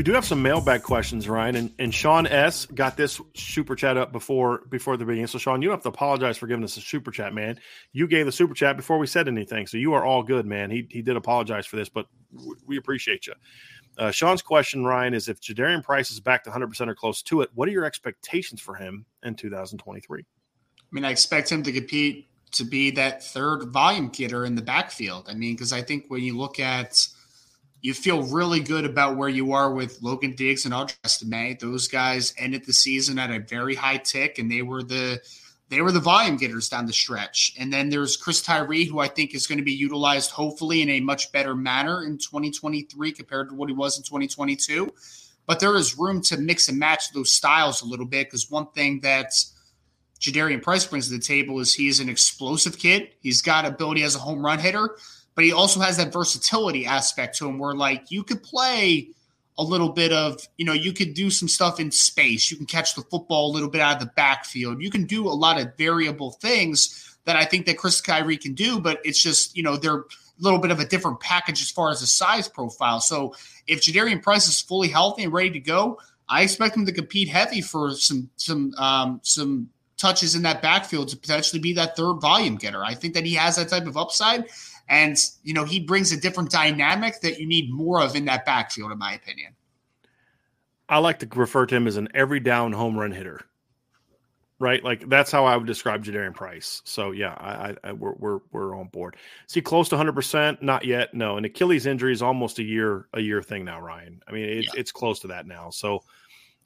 We do have some mailbag questions, Ryan, and, and Sean S got this super chat up before before the beginning. So, Sean, you don't have to apologize for giving us a super chat, man. You gave the super chat before we said anything, so you are all good, man. He he did apologize for this, but we appreciate you. Uh, Sean's question, Ryan, is if Jadarian Price is back to 100 percent or close to it, what are your expectations for him in 2023? I mean, I expect him to compete to be that third volume getter in the backfield. I mean, because I think when you look at you feel really good about where you are with Logan Diggs and Audric Estime. Those guys ended the season at a very high tick, and they were the they were the volume getters down the stretch. And then there's Chris Tyree, who I think is going to be utilized hopefully in a much better manner in 2023 compared to what he was in 2022. But there is room to mix and match those styles a little bit because one thing that Jadarian Price brings to the table is he's an explosive kid. He's got ability as a home run hitter but he also has that versatility aspect to him where like you could play a little bit of, you know, you could do some stuff in space. You can catch the football a little bit out of the backfield. You can do a lot of variable things that I think that Chris Tyree can do, but it's just, you know, they're a little bit of a different package as far as the size profile. So if Jadarian Price is fully healthy and ready to go, I expect him to compete heavy for some some um, some touches in that backfield to potentially be that third volume getter. I think that he has that type of upside. And, you know, he brings a different dynamic that you need more of in that backfield, in my opinion. I like to refer to him as an every down home run hitter. Right, like that's how I would describe Jadarian Price. So yeah, I, I we're, we're we're on board. Is he close to 100? percent Not yet. No, an Achilles injury is almost a year a year thing now, Ryan. I mean, it, yeah. it's close to that now. So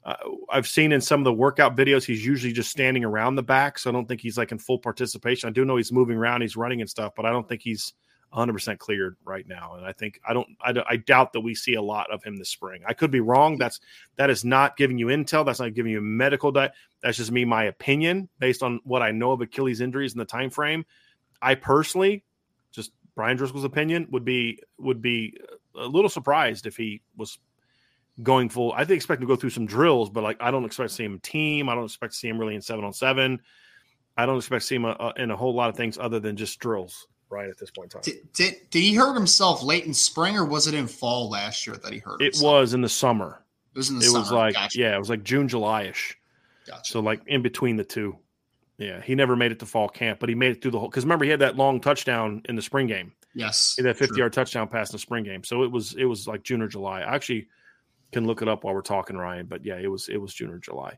uh, I've seen in some of the workout videos, he's usually just standing around the back. So I don't think he's like in full participation. I do know he's moving around, he's running and stuff, but I don't think he's 100% cleared right now and i think i don't I, I, doubt that we see a lot of him this spring. I could be wrong that's that is not giving you intel that's not giving you medical di- that's just me my opinion based on what i know of achilles injuries in the time frame. I personally just bryan driskell's opinion would be would be a little surprised if he was going full i think expect to go through some drills but like i don't expect to see him team i don't expect to see him really in seven on seven. I don't expect to see him uh, in a whole lot of things other than just drills right at this point in time. Did, did, did he hurt himself late in spring or was it in fall last year that he hurt? It was in the summer. It was in the it summer. was like gotcha. yeah, it was like June, July ish. Gotcha. So like in between the two. Yeah, he never made it to fall camp, but he made it through the whole. Because remember, he had that long touchdown in the spring game. Yes, that fifty yard touchdown pass in the spring game. So it was it was like June or July. I actually can look it up while we're talking, Ryan. But yeah, it was it was June or July.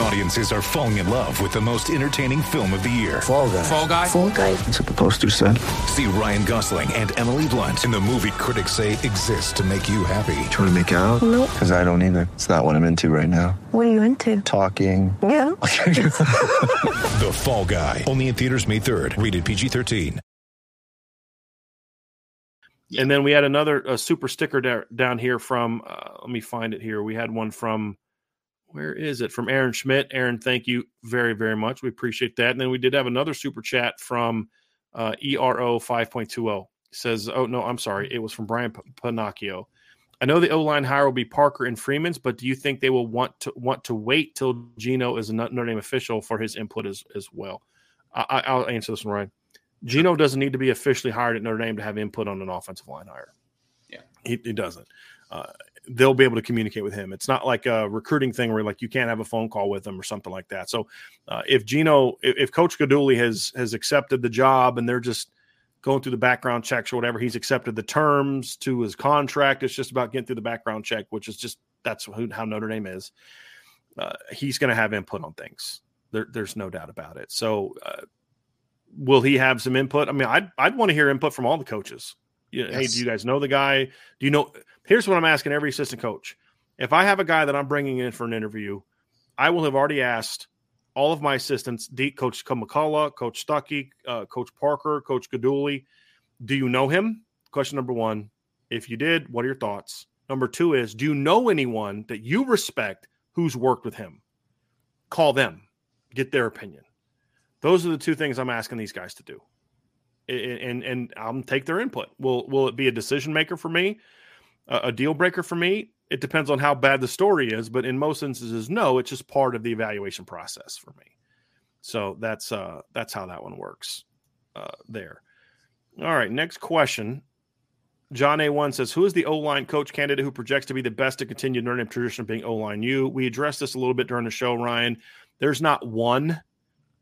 Audiences are falling in love with the most entertaining film of the year. Fall guy. Fall guy. Fall guy. That's what the poster said. See Ryan Gosling and Emily Blunt in the movie critics say exists to make you happy. Trying to make it out? Nope. Because I don't either. It's not what I'm into right now. What are you into? Talking. Yeah. the Fall Guy. Only in theaters May 3rd. Rated PG-13. And then we had another a super sticker da- down here from. Uh, let me find it here. We had one from. Where is it? From Aaron Schmidt. Aaron, thank you very very much. We appreciate that. And then we did have another super chat from uh, ERO five point two zero. Says, oh no, I'm sorry, it was from Brian P- Pinocchio. I know the O line hire will be Parker and Freeman's, but do you think they will want to want to wait till Gino is a Notre Dame official for his input as as well? I, I'll answer this one, Ryan. Gino doesn't need to be officially hired at Notre Dame to have input on an offensive line hire. Yeah. he, he doesn't. Uh, they'll be able to communicate with him. It's not like a recruiting thing where like you can't have a phone call with him or something like that. So uh, if Gino, if, if Coach Guidugli has has accepted the job and they're just going through the background checks or whatever, he's accepted the terms to his contract. It's just about getting through the background check, which is just that's who, how Notre Dame is. Uh, he's going to have input on things. There, there's no doubt about it. So uh, will he have some input? I mean, I'd I'd want to hear input from all the coaches. Know, Hey, do you guys know the guy? Do you know? Here's what I'm asking every assistant coach: If I have a guy that I'm bringing in for an interview, I will have already asked all of my assistants, D, Coach McCullough, Coach Stuckey, uh, Coach Parker, Coach Guidugli, do you know him? Question number one: If you did, what are your thoughts? Number two is: Do you know anyone that you respect who's worked with him? Call them, get their opinion. Those are the two things I'm asking these guys to do, and and I'll take their input. Will will it be a decision maker for me, a, deal breaker for me? It depends on how bad the story is, but in most instances, no. It's just part of the evaluation process for me. So that's uh that's how that one works. Uh, there. All right. Next question. John A1 says, Who is the O line coach candidate who projects to be the best to continue Notre Dame tradition of being O line U? We addressed this a little bit during the show, Ryan. There's not one,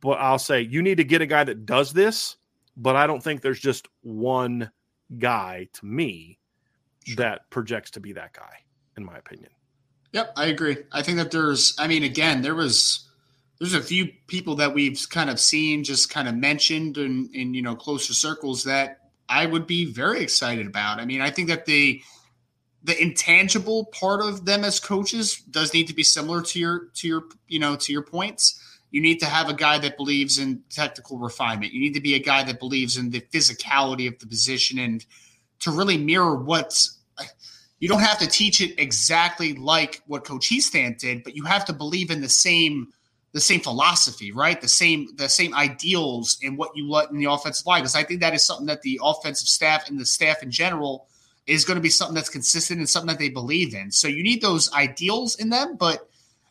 but I'll say you need to get a guy that does this, but I don't think there's just one guy to me that projects to be that guy, in my opinion. Yep, I agree. I think that there's, I mean, again, there was, there's a few people that we've kind of seen, just kind of mentioned in, in you know closer circles that I would be very excited about. I mean, I think that the the intangible part of them as coaches does need to be similar to your to your you know to your points. You need to have a guy that believes in technical refinement. You need to be a guy that believes in the physicality of the position and to really mirror what's you don't have to teach it exactly like what Coach Hiestand did, but you have to believe in the same the same philosophy, right? The same the same ideals in what you let in the offensive line. Because I think that is something that the offensive staff and the staff in general is going to be something that's consistent and something that they believe in. So you need those ideals in them, but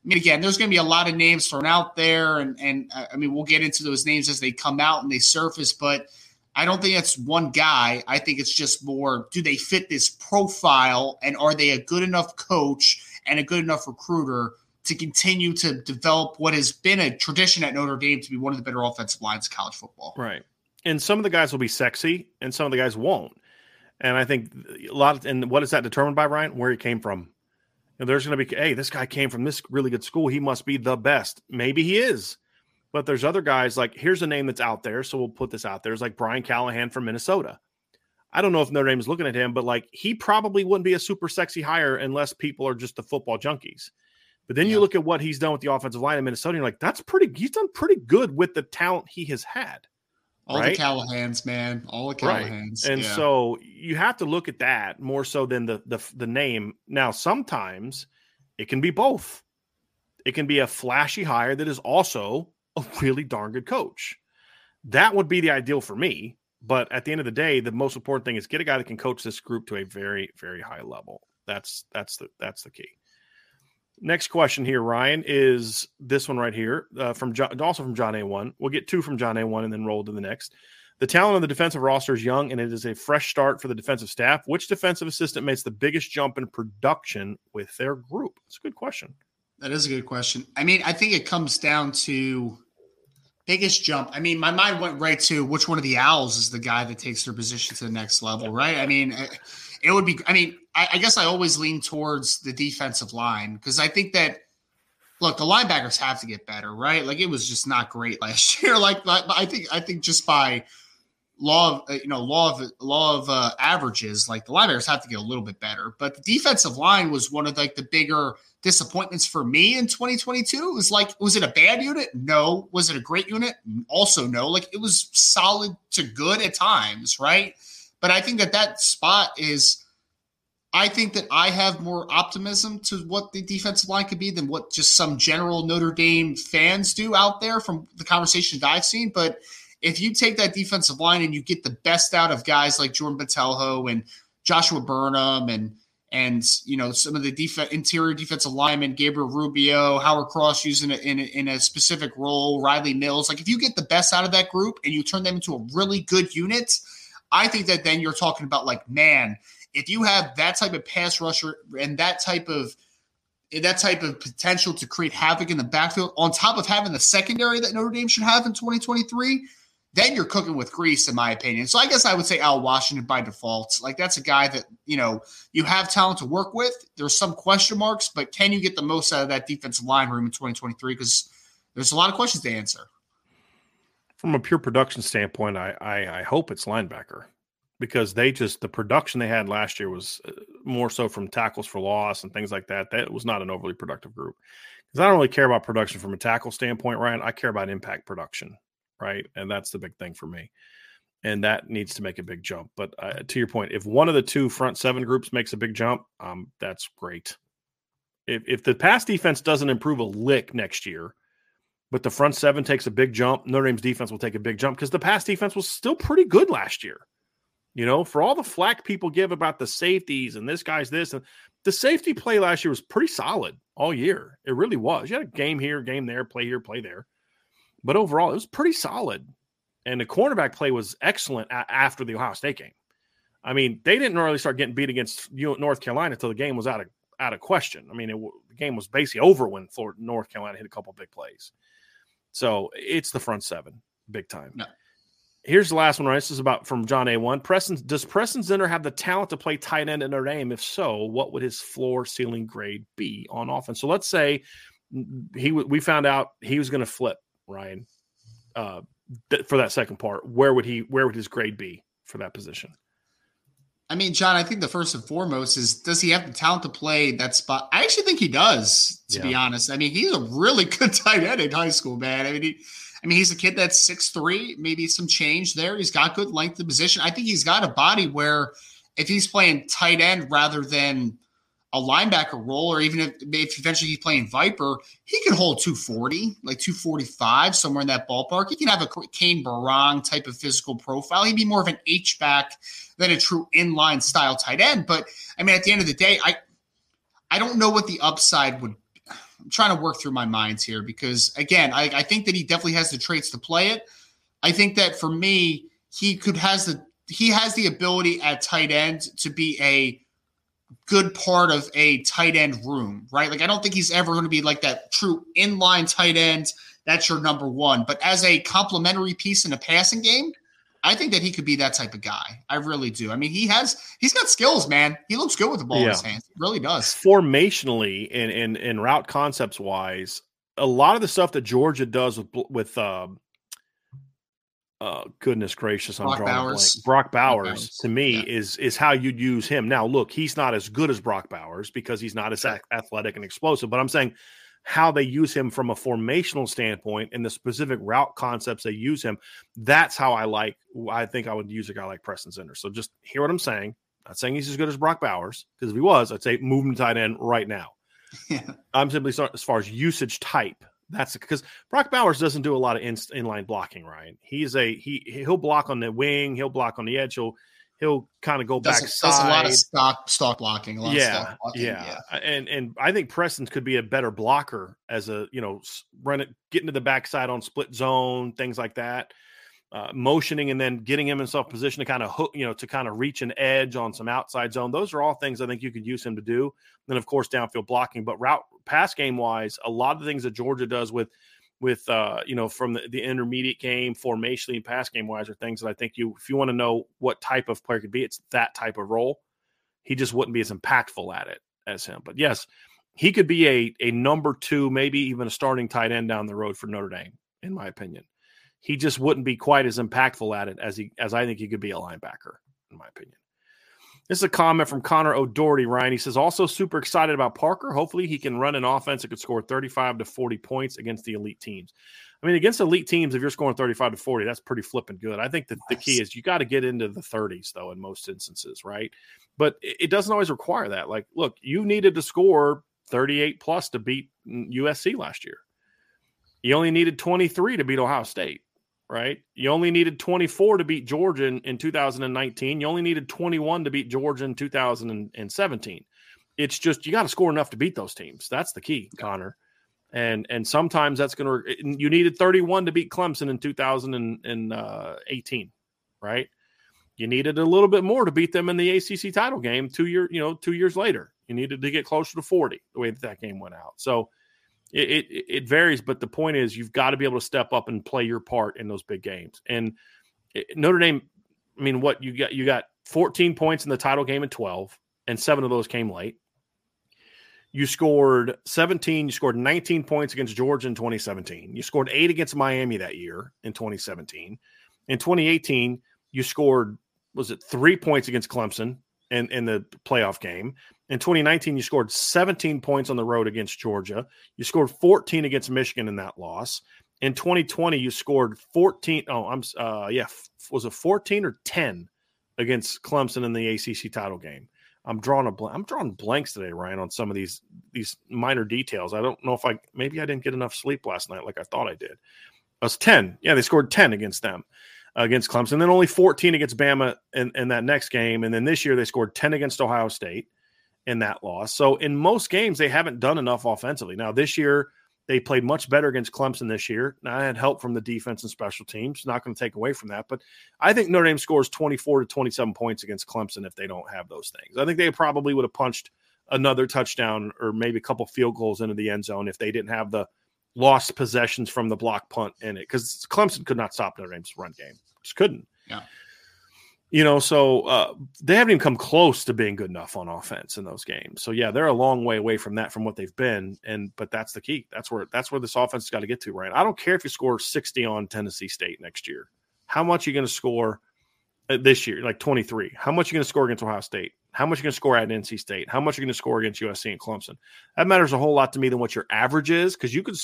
I mean, again, there's going to be a lot of names thrown out there, and and uh, I mean, we'll get into those names as they come out and they surface, but I don't think it's one guy. I think it's just more do they fit this profile and are they a good enough coach and a good enough recruiter to continue to develop what has been a tradition at Notre Dame to be one of the better offensive lines of college football. Right. And some of the guys will be sexy and some of the guys won't. And I think a lot of, and what is that determined by, Ryan? Where he came from. And there's going to be, hey, this guy came from this really good school. He must be the best. Maybe he is. But there's other guys like, here's a name that's out there. So we'll put this out there. It's like Brian Callahan from Minnesota. I don't know if Notre Dame is looking at him, but like he probably wouldn't be a super sexy hire unless people are just the football junkies. But then Yeah. you look at what he's done with the offensive line in Minnesota, and you're like, that's pretty, he's done pretty good with the talent he has had. All Right. the Callahans, man. All the Callahans. Right. And Yeah. so you have to look at that more so than the, the the name. Now, sometimes it can be both. It can be a flashy hire that is also a really darn good coach. That would be the ideal for me. But at the end of the day, the most important thing is get a guy that can coach this group to a very, very high level. That's that's the that's the key. Next question here, Ryan, is this one right here uh, from John, also from John A1. We'll get two from John A1 and then roll to the next. The talent on the defensive roster is young, and it is a fresh start for the defensive staff. Which defensive assistant makes the biggest jump in production with their group? It's a good question. That is a good question. I mean, I think it comes down to biggest jump. I mean, my mind went right to which one of the Owls is the guy that takes their position to the next level, right? I mean, it would be. I mean, I, I guess I always lean towards the defensive line because I think that look, the linebackers have to get better, right? Like it was just not great last year. Like, I think I think just by law of uh, you know law of law of uh, averages, like the linebackers have to get a little bit better. But the defensive line was one of like the bigger disappointments for me in 2022. It was like, was it a bad unit? No. Was it a great unit? Also, no. Like it was solid to good at times, right? But I think that that spot is. I think that I have more optimism to what the defensive line could be than what just some general Notre Dame fans do out there from the conversations I've seen. But if you take that defensive line and you get the best out of guys like Jordan Botelho and Joshua Burnham and and you know some of the def- interior defensive linemen, Gabriel Rubio, Howard Cross using it in, in a specific role, Riley Mills. Like if you get the best out of that group and you turn them into a really good unit, I think that then you're talking about like man, if you have that type of pass rusher and that type of that type of potential to create havoc in the backfield on top of having the secondary that Notre Dame should have in 2023, then you're cooking with grease, in my opinion. So I guess I would say Al Washington by default. Like that's a guy that, you know, you have talent to work with. There's some question marks, but can you get the most out of that defensive line room in 2023? Because there's a lot of questions to answer. From a pure production standpoint, I, I, I hope it's linebacker because they just the production they had last year was uh, more so from tackles for loss and things like that. That was not an overly productive group. Because I don't really care about production from a tackle standpoint, Ryan. I care about impact production right? And that's the big thing for me. And that needs to make a big jump. But uh, to your point, if one of the two front seven groups makes a big jump, um, that's great. If, if the pass defense doesn't improve a lick next year, but the front seven takes a big jump, Notre Dame's defense will take a big jump because the pass defense was still pretty good last year. You know, for all the flack people give about the safeties and this guy's this, and the safety play last year was pretty solid all year. It really was. You had a game here, game there, play here, play there. But overall, it was pretty solid. And the cornerback play was excellent after the Ohio State game. I mean, they didn't really start getting beat against North Carolina until the game was out of out of question. I mean, it, the game was basically over when Florida, North Carolina hit a couple big plays. So it's the front seven, big time. No. Here's the last one, right? This is about from John A1. Preston, does Preston Zinter have the talent to play tight end in Notre Dame? If so, what would his floor ceiling grade be on offense? So let's say he we found out he was going to flip Ryan, uh, th- for that second part, where would he? Where would his grade be for that position? I mean, John, I think the first and foremost is does he have the talent to play that spot? I actually think he does, to yeah. be honest. I mean, he's a really good tight end in high school, man. I mean, he, I mean, he's a kid that's six three, maybe some change there. He's got good length of position. I think he's got a body where if he's playing tight end rather than a linebacker role, or even if, if eventually he's playing Viper, he can hold 240, like 245, somewhere in that ballpark. He can have a Cane Berrong type of physical profile. He'd be more of an H back than a true inline style tight end. But I mean, at the end of the day, I I don't know what the upside would. I'm trying to work through my minds here because again, I, I think that he definitely has the traits to play it. I think that for me, he could has the he has the ability at tight end to be a good part of a tight end room, right? Like I don't think he's ever going to be like that true inline tight end. That's your number one. But as a complementary piece in a passing game, I think that he could be that type of guy. I really do. I mean, he has he's got skills, man. He looks good with the ball yeah. in his hands. He really does. Formationally and in, in, in route concepts wise, a lot of the stuff that Georgia does with with um, uh, goodness gracious, I'm Brock drawing Bowers. blank. Brock Bowers, Bowers. to me Yeah. is is how you'd use him. Now, look, he's not as good as Brock Bowers because he's not as a- athletic and explosive. But I'm saying how they use him from a formational standpoint and the specific route concepts they use him. That's how I like. I think I would use a guy like Preston Zinter. So just hear what I'm saying. Not saying he's as good as Brock Bowers because if he was, I'd say move him tight end right now. Yeah. I'm simply as far as usage type That's because Brock Bowers doesn't do a lot of in, inline blocking, Ryan. He's a he he'll block on the wing, he'll block on the edge, he'll he'll kind of go does, back does a lot of stock stock blocking. yeah, blocking, yeah, yeah, and and I think Preston could be a better blocker as a you know run it, getting to the backside on split zone, things like that uh, motioning and then getting him in self position to kind of hook, you know, to kind of reach an edge on some outside zone. Those are all things I think you could use him to do. Then, of course, downfield blocking. But route pass game wise, a lot of the things that Georgia does with with uh, you know from the, the intermediate game, formationally and pass game wise, are things that I think you if you want to know what type of player could be, it's that type of role. He just wouldn't be as impactful at it as him. But yes, he could be a a number two, maybe even a starting tight end down the road for Notre Dame, in my opinion he just wouldn't be quite as impactful at it as he as I think he could be a linebacker, in my opinion. This is a comment from Connor O'Doherty, Ryan. He says, also super excited about Parker. Hopefully he can run an offense that could score 35 to 40 points against the elite teams. I mean, against elite teams, if you're scoring 35 to 40, that's pretty flipping good. I think that the key is you got to get into the 30s, though, in most instances, right? But it doesn't always require that. Like, look, you needed to score 38 plus to beat mm, USC last year. You only needed 23 to beat Ohio State right? You only needed 24 to beat Georgia in, in 2019. You only needed 21 to beat Georgia in 2017. It's just you got to score enough to beat those teams. That's the key, Connor. And and sometimes that's going to you needed 31 to beat Clemson in 2018, uh, right? You needed a little bit more to beat them in the ACC title game two year, you know, two years later. You needed to get closer to 40 the way that that game went out. So it, it, it varies, but the point is you've got to be able to step up and play your part in those big games. And eh, Notre Dame, I mean, what you got? You got 14 points in the title game in 12, and seven of those came late. You scored 17. You scored 19 points against Georgia in 2017. You scored eight against Miami that year in 2017. In 2018, you scored was it three points against Clemson in, in the playoff game. In 2019, you scored 17 points on the road against Georgia. You scored 14 against Michigan in that loss. In 2020, you scored 14. Oh, I'm uh, yeah, was it 14 or 10 against Clemson in the ACC title game? I'm drawing a bl- I'm drawing blanks today, Ryan, on some of these these minor details. I don't know if I maybe I didn't get enough sleep last night like I thought I did. It was 10. Yeah, they scored 10 against them against Clemson, then only 14 against Bama in, in that next game. And then this year they scored 10 against Ohio State in that loss. So in most games, they haven't done enough offensively. Now, this year, they played much better against Clemson this year. Now, I had help from the defense and special teams. Not going to take away from that. But I think Notre Dame scores 24 to 27 points against Clemson if they don't have those things. I think they probably would have punched another touchdown or maybe a couple field goals into the end zone if they didn't have the lost possessions from the block punt in it because Clemson could not stop Notre Dame's run game. Just couldn't. Yeah. You know, so uh, they haven't even come close to being good enough on offense in those games. So yeah, they're a long way away from that from what they've been. And but that's the key. That's where that's where this offense has got to get to, right? I don't care if you score 60 on Tennessee State next year. How much are you going to score uh, this year? Like 23. How much are you going to score against Ohio State? How much are you going to score at NC State? How much are you going to score against USC and Clemson? That matters a whole lot to me than what your average is because you could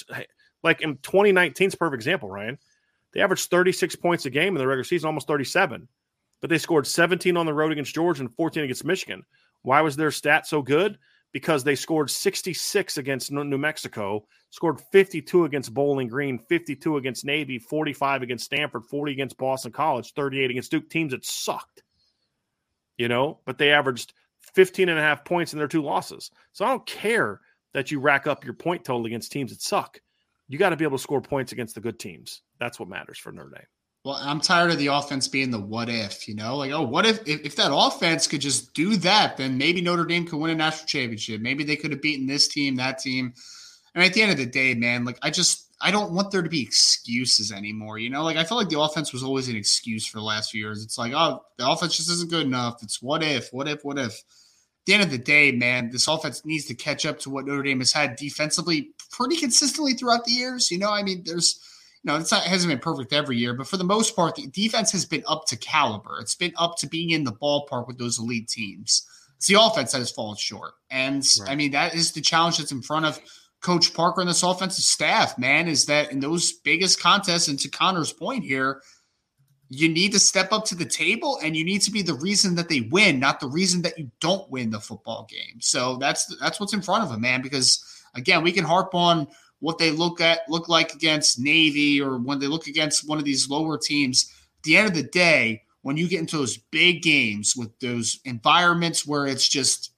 like in 2019 is perfect example, Ryan. They averaged 36 points a game in the regular season, almost 37 but they scored 17 on the road against Georgia and 14 against Michigan. Why was their stat so good? Because they scored 66 against New Mexico, scored 52 against Bowling Green, 52 against Navy, 45 against Stanford, 40 against Boston College, 38 against Duke, teams that sucked. You know, but they averaged 15 and a half points in their two losses. So I don't care that you rack up your point total against teams that suck. You got to be able to score points against the good teams. That's what matters for Notre Dame. Well, I'm tired of the offense being the what if, you know, like, oh, what if, if, if that offense could just do that, then maybe Notre Dame could win a national championship. Maybe they could have beaten this team, that team. And at the end of the day, man, like I just I don't want there to be excuses anymore. You know, like I feel like the offense was always an excuse for the last few years. It's like, oh, the offense just isn't good enough. It's what if, what if, what if. At the end of the day, man, this offense needs to catch up to what Notre Dame has had defensively pretty consistently throughout the years. You know, I mean, there's no, it's not it hasn't been perfect every year, but for the most part, the defense has been up to caliber. It's been up to being in the ballpark with those elite teams. It's the offense that has fallen short. And right. I mean, that is the challenge that's in front of Coach Parker and this offensive staff, man, is that in those biggest contests, and to Connor's point here, you need to step up to the table and you need to be the reason that they win, not the reason that you don't win the football game. So that's that's what's in front of them, man. Because again, we can harp on what they look at look like against Navy or when they look against one of these lower teams, at the end of the day, when you get into those big games with those environments where it's just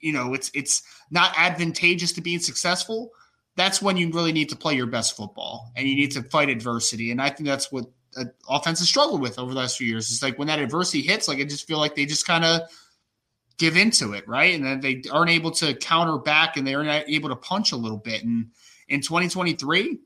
you know it's it's not advantageous to being successful that's when you really need to play your best football and you need to fight adversity. And i think that's what uh, offense has struggled with over the last few years. It's like when that adversity hits like i just feel like they just kind of give into it right? And then they aren't able to counter back and they're not able to punch a little bit. And in 2023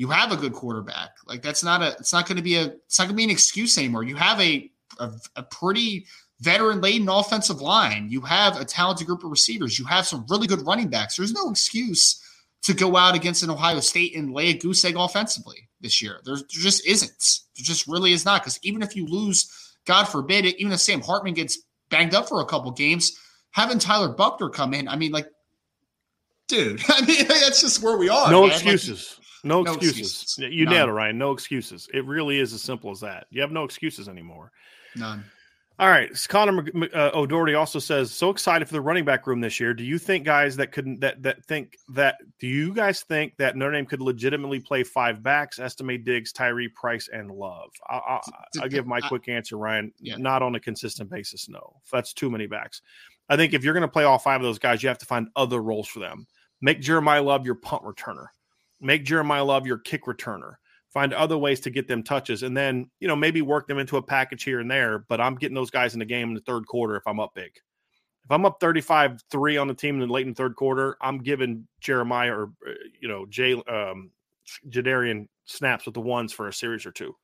you have a good quarterback. Like that's not a it's not going to be a it's not going to be an excuse anymore. You have a a, a pretty veteran laden offensive line. You have a talented group of receivers. You have some really good running backs. There's no excuse to go out against an Ohio State and lay a goose egg offensively this year. There, there just isn't. There just really is not. Because even if you lose, God forbid even if Sam Hartman gets banged up for a couple games, having Tyler Buchner come in, I mean, like, dude, I mean, that's just where we are. No man. excuses. Like, no, No excuses. excuses. You None. nailed it, Ryan. No excuses. It really is as simple as that. You have no excuses anymore. none. All right. Connor Mc- uh, O'Doherty also says, "So excited for the running back room this year. Do you think guys that couldn't that that think that do you guys think that Notre Dame could legitimately play five backs? Estime Diggs, Tyree Price, and Love. I, I, I'll give my I- quick answer, Ryan. Yeah. Not on a consistent basis. No, that's too many backs. I think if you're going to play all five of those guys, you have to find other roles for them. Make Jeremiah Love your punt returner. Make Jeremiah Love your kick returner. Find other ways to get them touches and then you know maybe work them into a package here and there but i'm getting those guys in the game in the third quarter if i'm up big. If i'm up 35-3 on the team in the late in the third quarter i'm giving jeremiah or uh, you know jay um jadarian snaps with the ones for a series or two.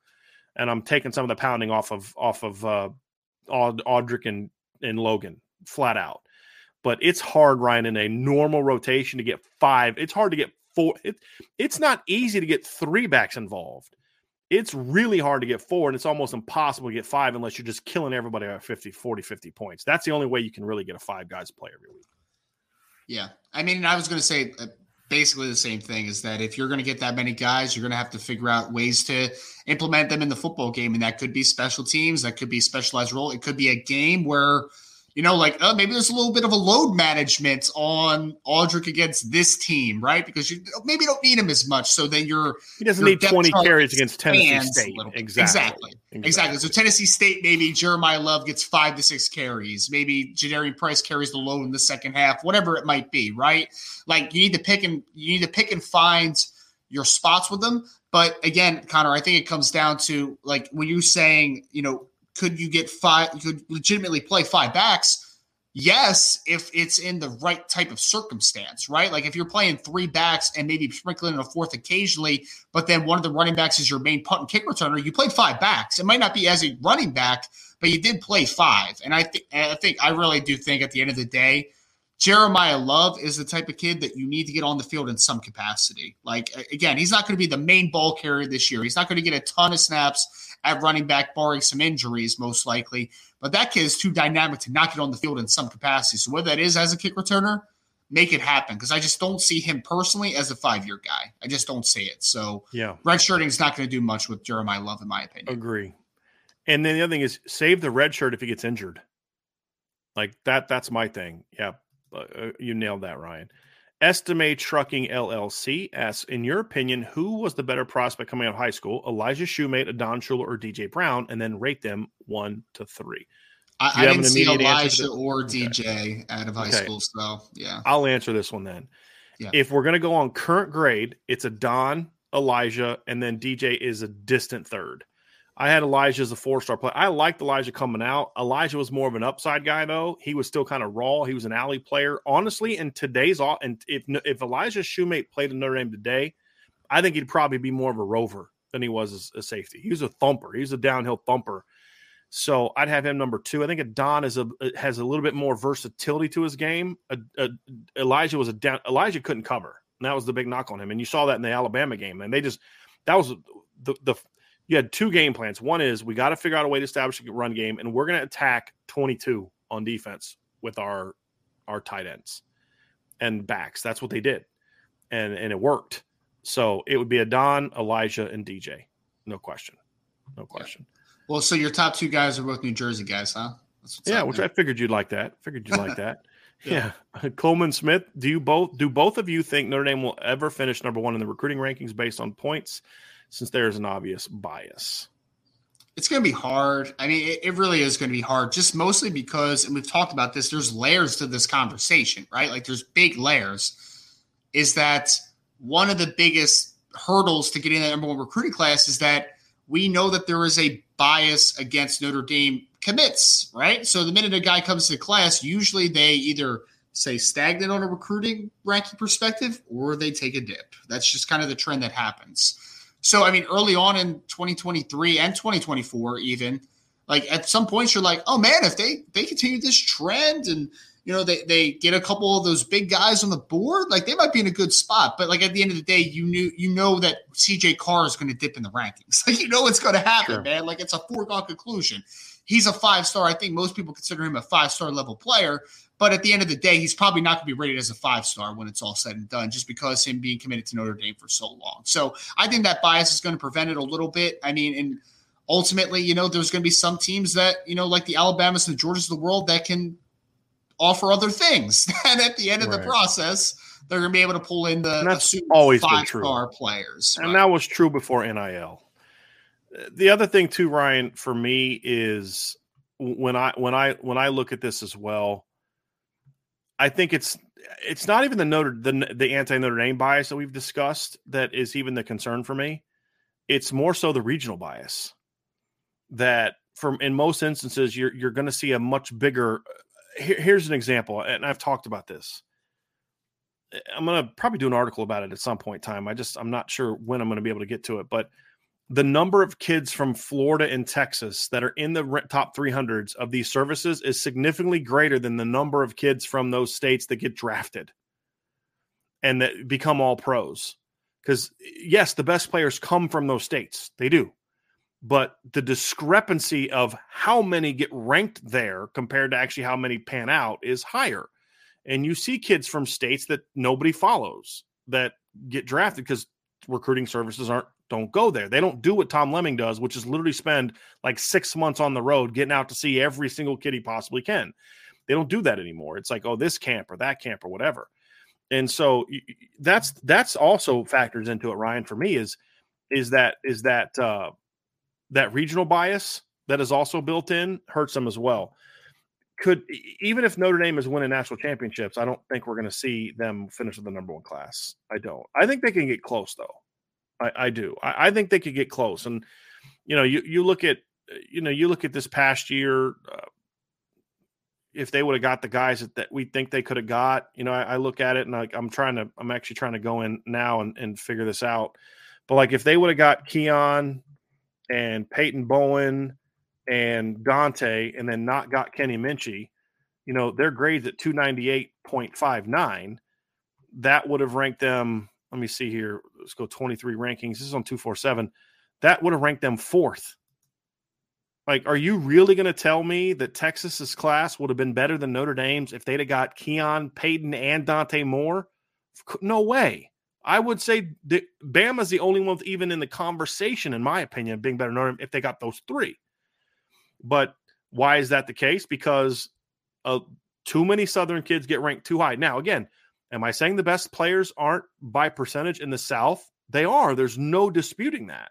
And i'm taking some of the pounding off of off of uh Aud- audric and and logan flat out but it's hard ryan in a normal rotation to get five it's hard to get four it, it's not easy to get three backs involved. It's really hard to get four, and it's almost impossible to get five unless you're just killing everybody at 50, 40, 50 points. That's the only way you can really get a five guys play every week. Yeah. I mean, I was going to say uh, basically the same thing is that if you're going to get that many guys, you're going to have to figure out ways to implement them in the football game. And that could be special teams, that could be specialized role. It could be a game where, you know, like oh, maybe there's a little bit of a load management on Audric against this team, right? Because you maybe don't need him as much. So then you're He doesn't need 20 carries against Tennessee State. little. Exactly. Exactly. Exactly. So Tennessee State, maybe Jeremiah Love gets five to six carries. Maybe Jadarian Price carries the load in the second half, whatever it might be, right? Like you need to pick and you need to pick and find your spots with them. But again, Connor, I think it comes down to like when you're saying, you know, could you get five, could legitimately play five backs? Yes, if it's in the right type of circumstance, right? Like if you're playing three backs and maybe sprinkling in a fourth occasionally, but then one of the running backs is your main punt and kick returner, you played five backs. It might not be as a running back, but you did play five. And I think I think I really do think at the end of the day, Jeremiah Love is the type of kid that you need to get on the field in some capacity. Like again, he's not going to be the main ball carrier this year. He's not going to get a ton of snaps at running back, barring some injuries, most likely. But that kid is too dynamic to not get on the field in some capacity. So whether that is as a kick returner, make it happen. Because I just don't see him personally as a five-year guy. I just don't see it. So Yeah. redshirting is not going to do much with Jeremiah Love, in my opinion. Agree. And then the other thing is save the red shirt if he gets injured. Like that, that's my thing. Yeah. Uh, you nailed that, Ryan. Estimate Trucking LLC asks, in your opinion, who was the better prospect coming out of high school? Elijah Shumate, Adon Shuler, or DJ Brown? And then rate them one to three. I, I didn't see immediate answer to Elijah or Okay. DJ out of high Okay. school. So yeah. I'll answer this one then. Yeah. If we're going to go on current grade, it's a Don, Elijah, and then DJ is a distant third. I had Elijah as a four star player. I liked Elijah coming out. Elijah was more of an upside guy, though. He was still kind of raw. He was an alley player. Honestly, in today's all, and if if Elijah Shumate played in Notre Dame today, I think he'd probably be more of a rover than he was as a safety. He was a thumper. He was a downhill thumper. So I'd have him number two. I think Don is a has a little bit more versatility to his game. Elijah was a down. Elijah couldn't cover, and that was the big knock on him. And you saw that in the Alabama game. And they just that was the the you had two game plans. One is we got to figure out a way to establish a run game, and we're going to attack twenty two on defense with our our tight ends and backs. That's what they did, and and it worked. So it would be a Don, Elijah, and DJ. No question. No question. Well, so your top two guys are both New Jersey guys, huh? Yeah, which there. I figured you'd like that. Figured you'd like that. Yeah. Coleman Smith, do you both do both of you think Notre Dame will ever finish number one in the recruiting rankings based on points since there's an obvious bias? It's going to be hard. I mean, it, it really is going to be hard, just mostly because, and we've talked about this, there's layers to this conversation, right? Like there's big layers. Is that one of the biggest hurdles to getting that number one recruiting class is that we know that there is a bias against Notre Dame commits, right? So the minute a guy comes to class, usually they either say stagnant on a recruiting ranking perspective or they take a dip. That's just kind of the trend that happens. So, I mean, early on in 2023 and 2024, even like at some points, you're like, oh man, if they they continue this trend and you know they they get a couple of those big guys on the board, like they might be in a good spot. But like at the end of the day, you knew you know that CJ Carr is going to dip in the rankings. Like you know it's going to happen, sure. man. Like it's a foregone conclusion. He's a five star. I think most people consider him a five star level player. But at the end of the day, he's probably not going to be rated as a five star when it's all said and done, just because him being committed to Notre Dame for so long. So I think that bias is going to prevent it a little bit. I mean, and ultimately, you know, there's going to be some teams that, you know, like the Alabamas and the Georgias of the world that can offer other things. and at the end of right. the process, they're going to be able to pull in the that's always five star players. And right? that was true before NIL. The other thing too, Ryan, for me is when I when I when I look at this as well I think it's it's not even the Notre the the anti Notre Dame bias that we've discussed that is even the concern for me. It's more so the regional bias that from in most instances you're you're going to see a much bigger. Here, here's an example, and I've talked about this. I'm going to probably do an article about it at some point in time. I just I'm not sure when I'm going to be able to get to it, but the number of kids from Florida and Texas that are in the top 300s of these services is significantly greater than the number of kids from those states that get drafted and that become all pros. Because, yes, the best players come from those states, they do. But the discrepancy of how many get ranked there compared to actually how many pan out is higher. And you see kids from states that nobody follows that get drafted because recruiting services aren't don't go there. They don't do what Tom Lemming does, which is literally spend like six months on the road getting out to see every single kid he possibly can. They don't do that anymore. It's like, oh, this camp or that camp or whatever. And so that's that's also factors into it, Ryan. For me, is is that is that uh, that regional bias that is also built in hurts them as well. Could even if Notre Dame is winning national championships, I don't think we're going to see them finish with the number one class. I don't. I think they can get close though. I, I do. I, I, think they could get close. And you know, you you look at you know you look at this past year. Uh, if they would have got the guys that, that, we think they could have got, you know, I, I look at it and like I'm trying to, I'm actually trying to go in now and, and figure this out. But like if they would have got Keon and Peyton Bowen and Dante and then not got Kenny Minchey, you know, their grades at 298.59, that would have ranked them let me see here. Let's go 23 rankings. This is on 247. That would have ranked them fourth. Like, are you really going to tell me that Texas's class would have been better than Notre Dame's if they'd have got Keon, Peyton, and Dante Moore? No way. I would say that Bama's the only one even in the conversation, in my opinion, being better than Notre Dame if they got those three. But why is that the case? Because uh, too many Southern kids get ranked too high. Now, again, Am I saying the best players aren't by percentage in the South? They are. There's no disputing that.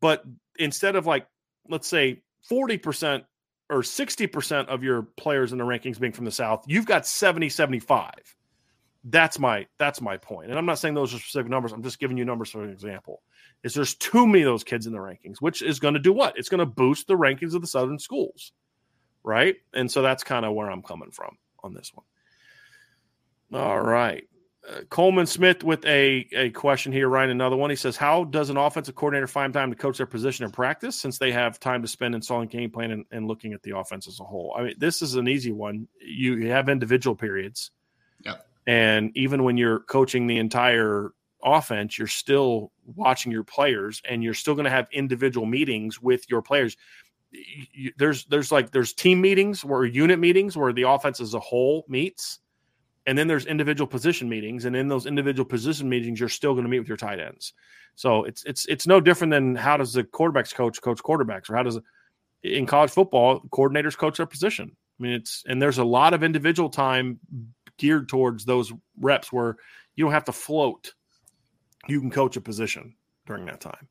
But instead of like, let's say 40% or 60% of your players in the rankings being from the South, you've got 70, 75. That's my that's my point. And I'm not saying those are specific numbers. I'm just giving you numbers for an example. Is there's too many of those kids in the rankings, which is going to do what? It's going to boost the rankings of the Southern schools. Right. And so that's kind of where I'm coming from on this one. All right. Uh, Coleman Smith with a, a question here, Ryan. Another one. He says, How does an offensive coordinator find time to coach their position in practice since they have time to spend installing game plan and, and looking at the offense as a whole? I mean, this is an easy one. You, you have individual periods. Yep. And even when you're coaching the entire offense, you're still watching your players and you're still going to have individual meetings with your players. You, there's there's like there's team meetings or unit meetings where the offense as a whole meets and then there's individual position meetings and in those individual position meetings you're still going to meet with your tight ends so it's it's it's no different than how does the quarterbacks coach coach quarterbacks or how does in college football coordinators coach their position i I mean, it's and there's a lot of individual time geared towards those reps where you don't have to float. You can coach a position during that time.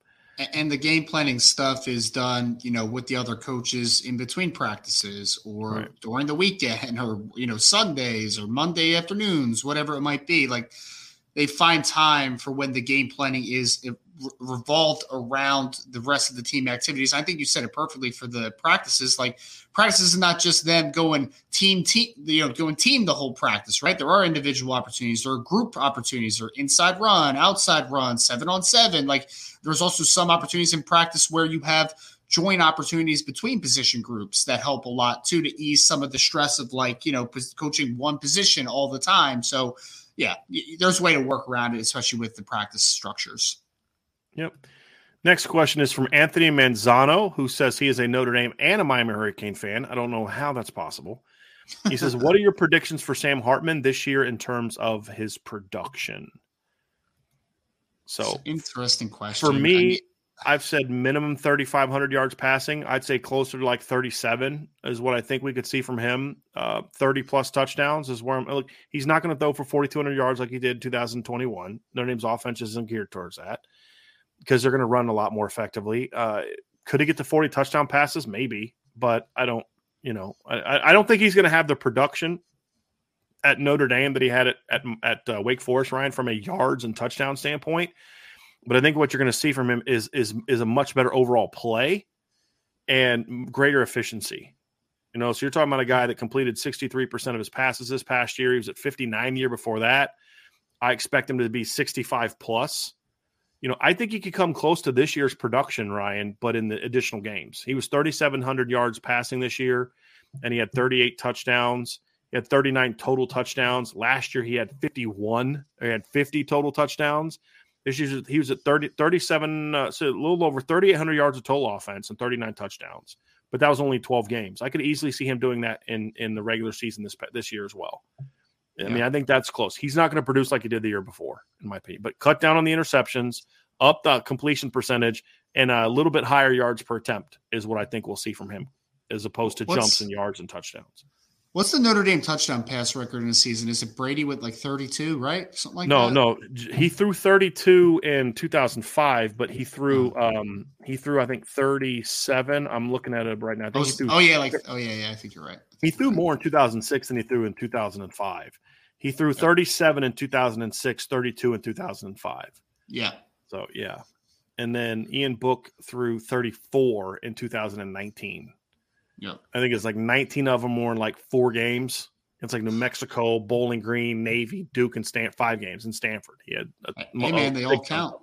And the game planning stuff is done, you know, with the other coaches in between practices or right. during the weekend or, you know, Sundays or Monday afternoons, whatever it might be. Like they find time for when the game planning is revolved around the rest of the team activities. I think you said it perfectly for the practices. Like practices is not just them going team team, you know, going team the whole practice, right? There are individual opportunities, there are group opportunities, or inside run, outside run, seven on seven. Like there's also some opportunities in practice where you have joint opportunities between position groups that help a lot too to ease some of the stress of like you know coaching one position all the time. So yeah, there's a way to work around it, especially with the practice structures. Yep. Next question is from Anthony Manzano, who says he is a Notre Dame and a Miami Hurricane fan. I don't know how that's possible. He says, What are your predictions for Sam Hartman this year in terms of his production? So, interesting question. For me, I I've said minimum 3,500 yards passing. I'd say closer to like 37 is what I think we could see from him. Uh, 30 plus touchdowns is where I'm. Look, he's not going to throw for 4,200 yards like he did in 2021. Notre Dame's offense isn't geared towards that because they're going to run a lot more effectively. Uh, could he get to 40 touchdown passes? Maybe, but I don't, you know, I, I don't think he's going to have the production at Notre Dame that he had at at, at uh, Wake Forest, Ryan, from a yards and touchdown standpoint. But I think what you're going to see from him is is is a much better overall play and greater efficiency. You know, so you're talking about a guy that completed 63% of his passes this past year. He was at 59 year before that. I expect him to be 65 plus you know, I think he could come close to this year's production, Ryan, but in the additional games. He was 3,700 yards passing this year, and he had 38 touchdowns. He had 39 total touchdowns. Last year, he had 51. He had 50 total touchdowns. This year, he was at 30, 37, uh, so a little over 3,800 yards of total offense and 39 touchdowns. But that was only 12 games. I could easily see him doing that in in the regular season this this year as well. I mean, I think that's close. He's not going to produce like he did the year before, in my opinion, but cut down on the interceptions, up the completion percentage, and a little bit higher yards per attempt is what I think we'll see from him, as opposed to What's, jumps and yards and touchdowns. What's the Notre Dame touchdown pass record in the season? Is it Brady with like 32, right? Something like no, that? No, no. He threw 32 in 2005, but he threw oh. um he threw I think 37. I'm looking at it right now. Oh, threw, oh, yeah, like oh yeah, yeah, I think you're right. He threw more in 2006 than he threw in 2005. He threw 37 in 2006, 32 in 2005. Yeah. So, yeah. And then Ian Book threw 34 in 2019. Yeah. I think it's like 19 of them were in like four games. It's like New Mexico, Bowling Green, Navy, Duke, and Stan- five games in Stanford. He had a, hey man, they all count.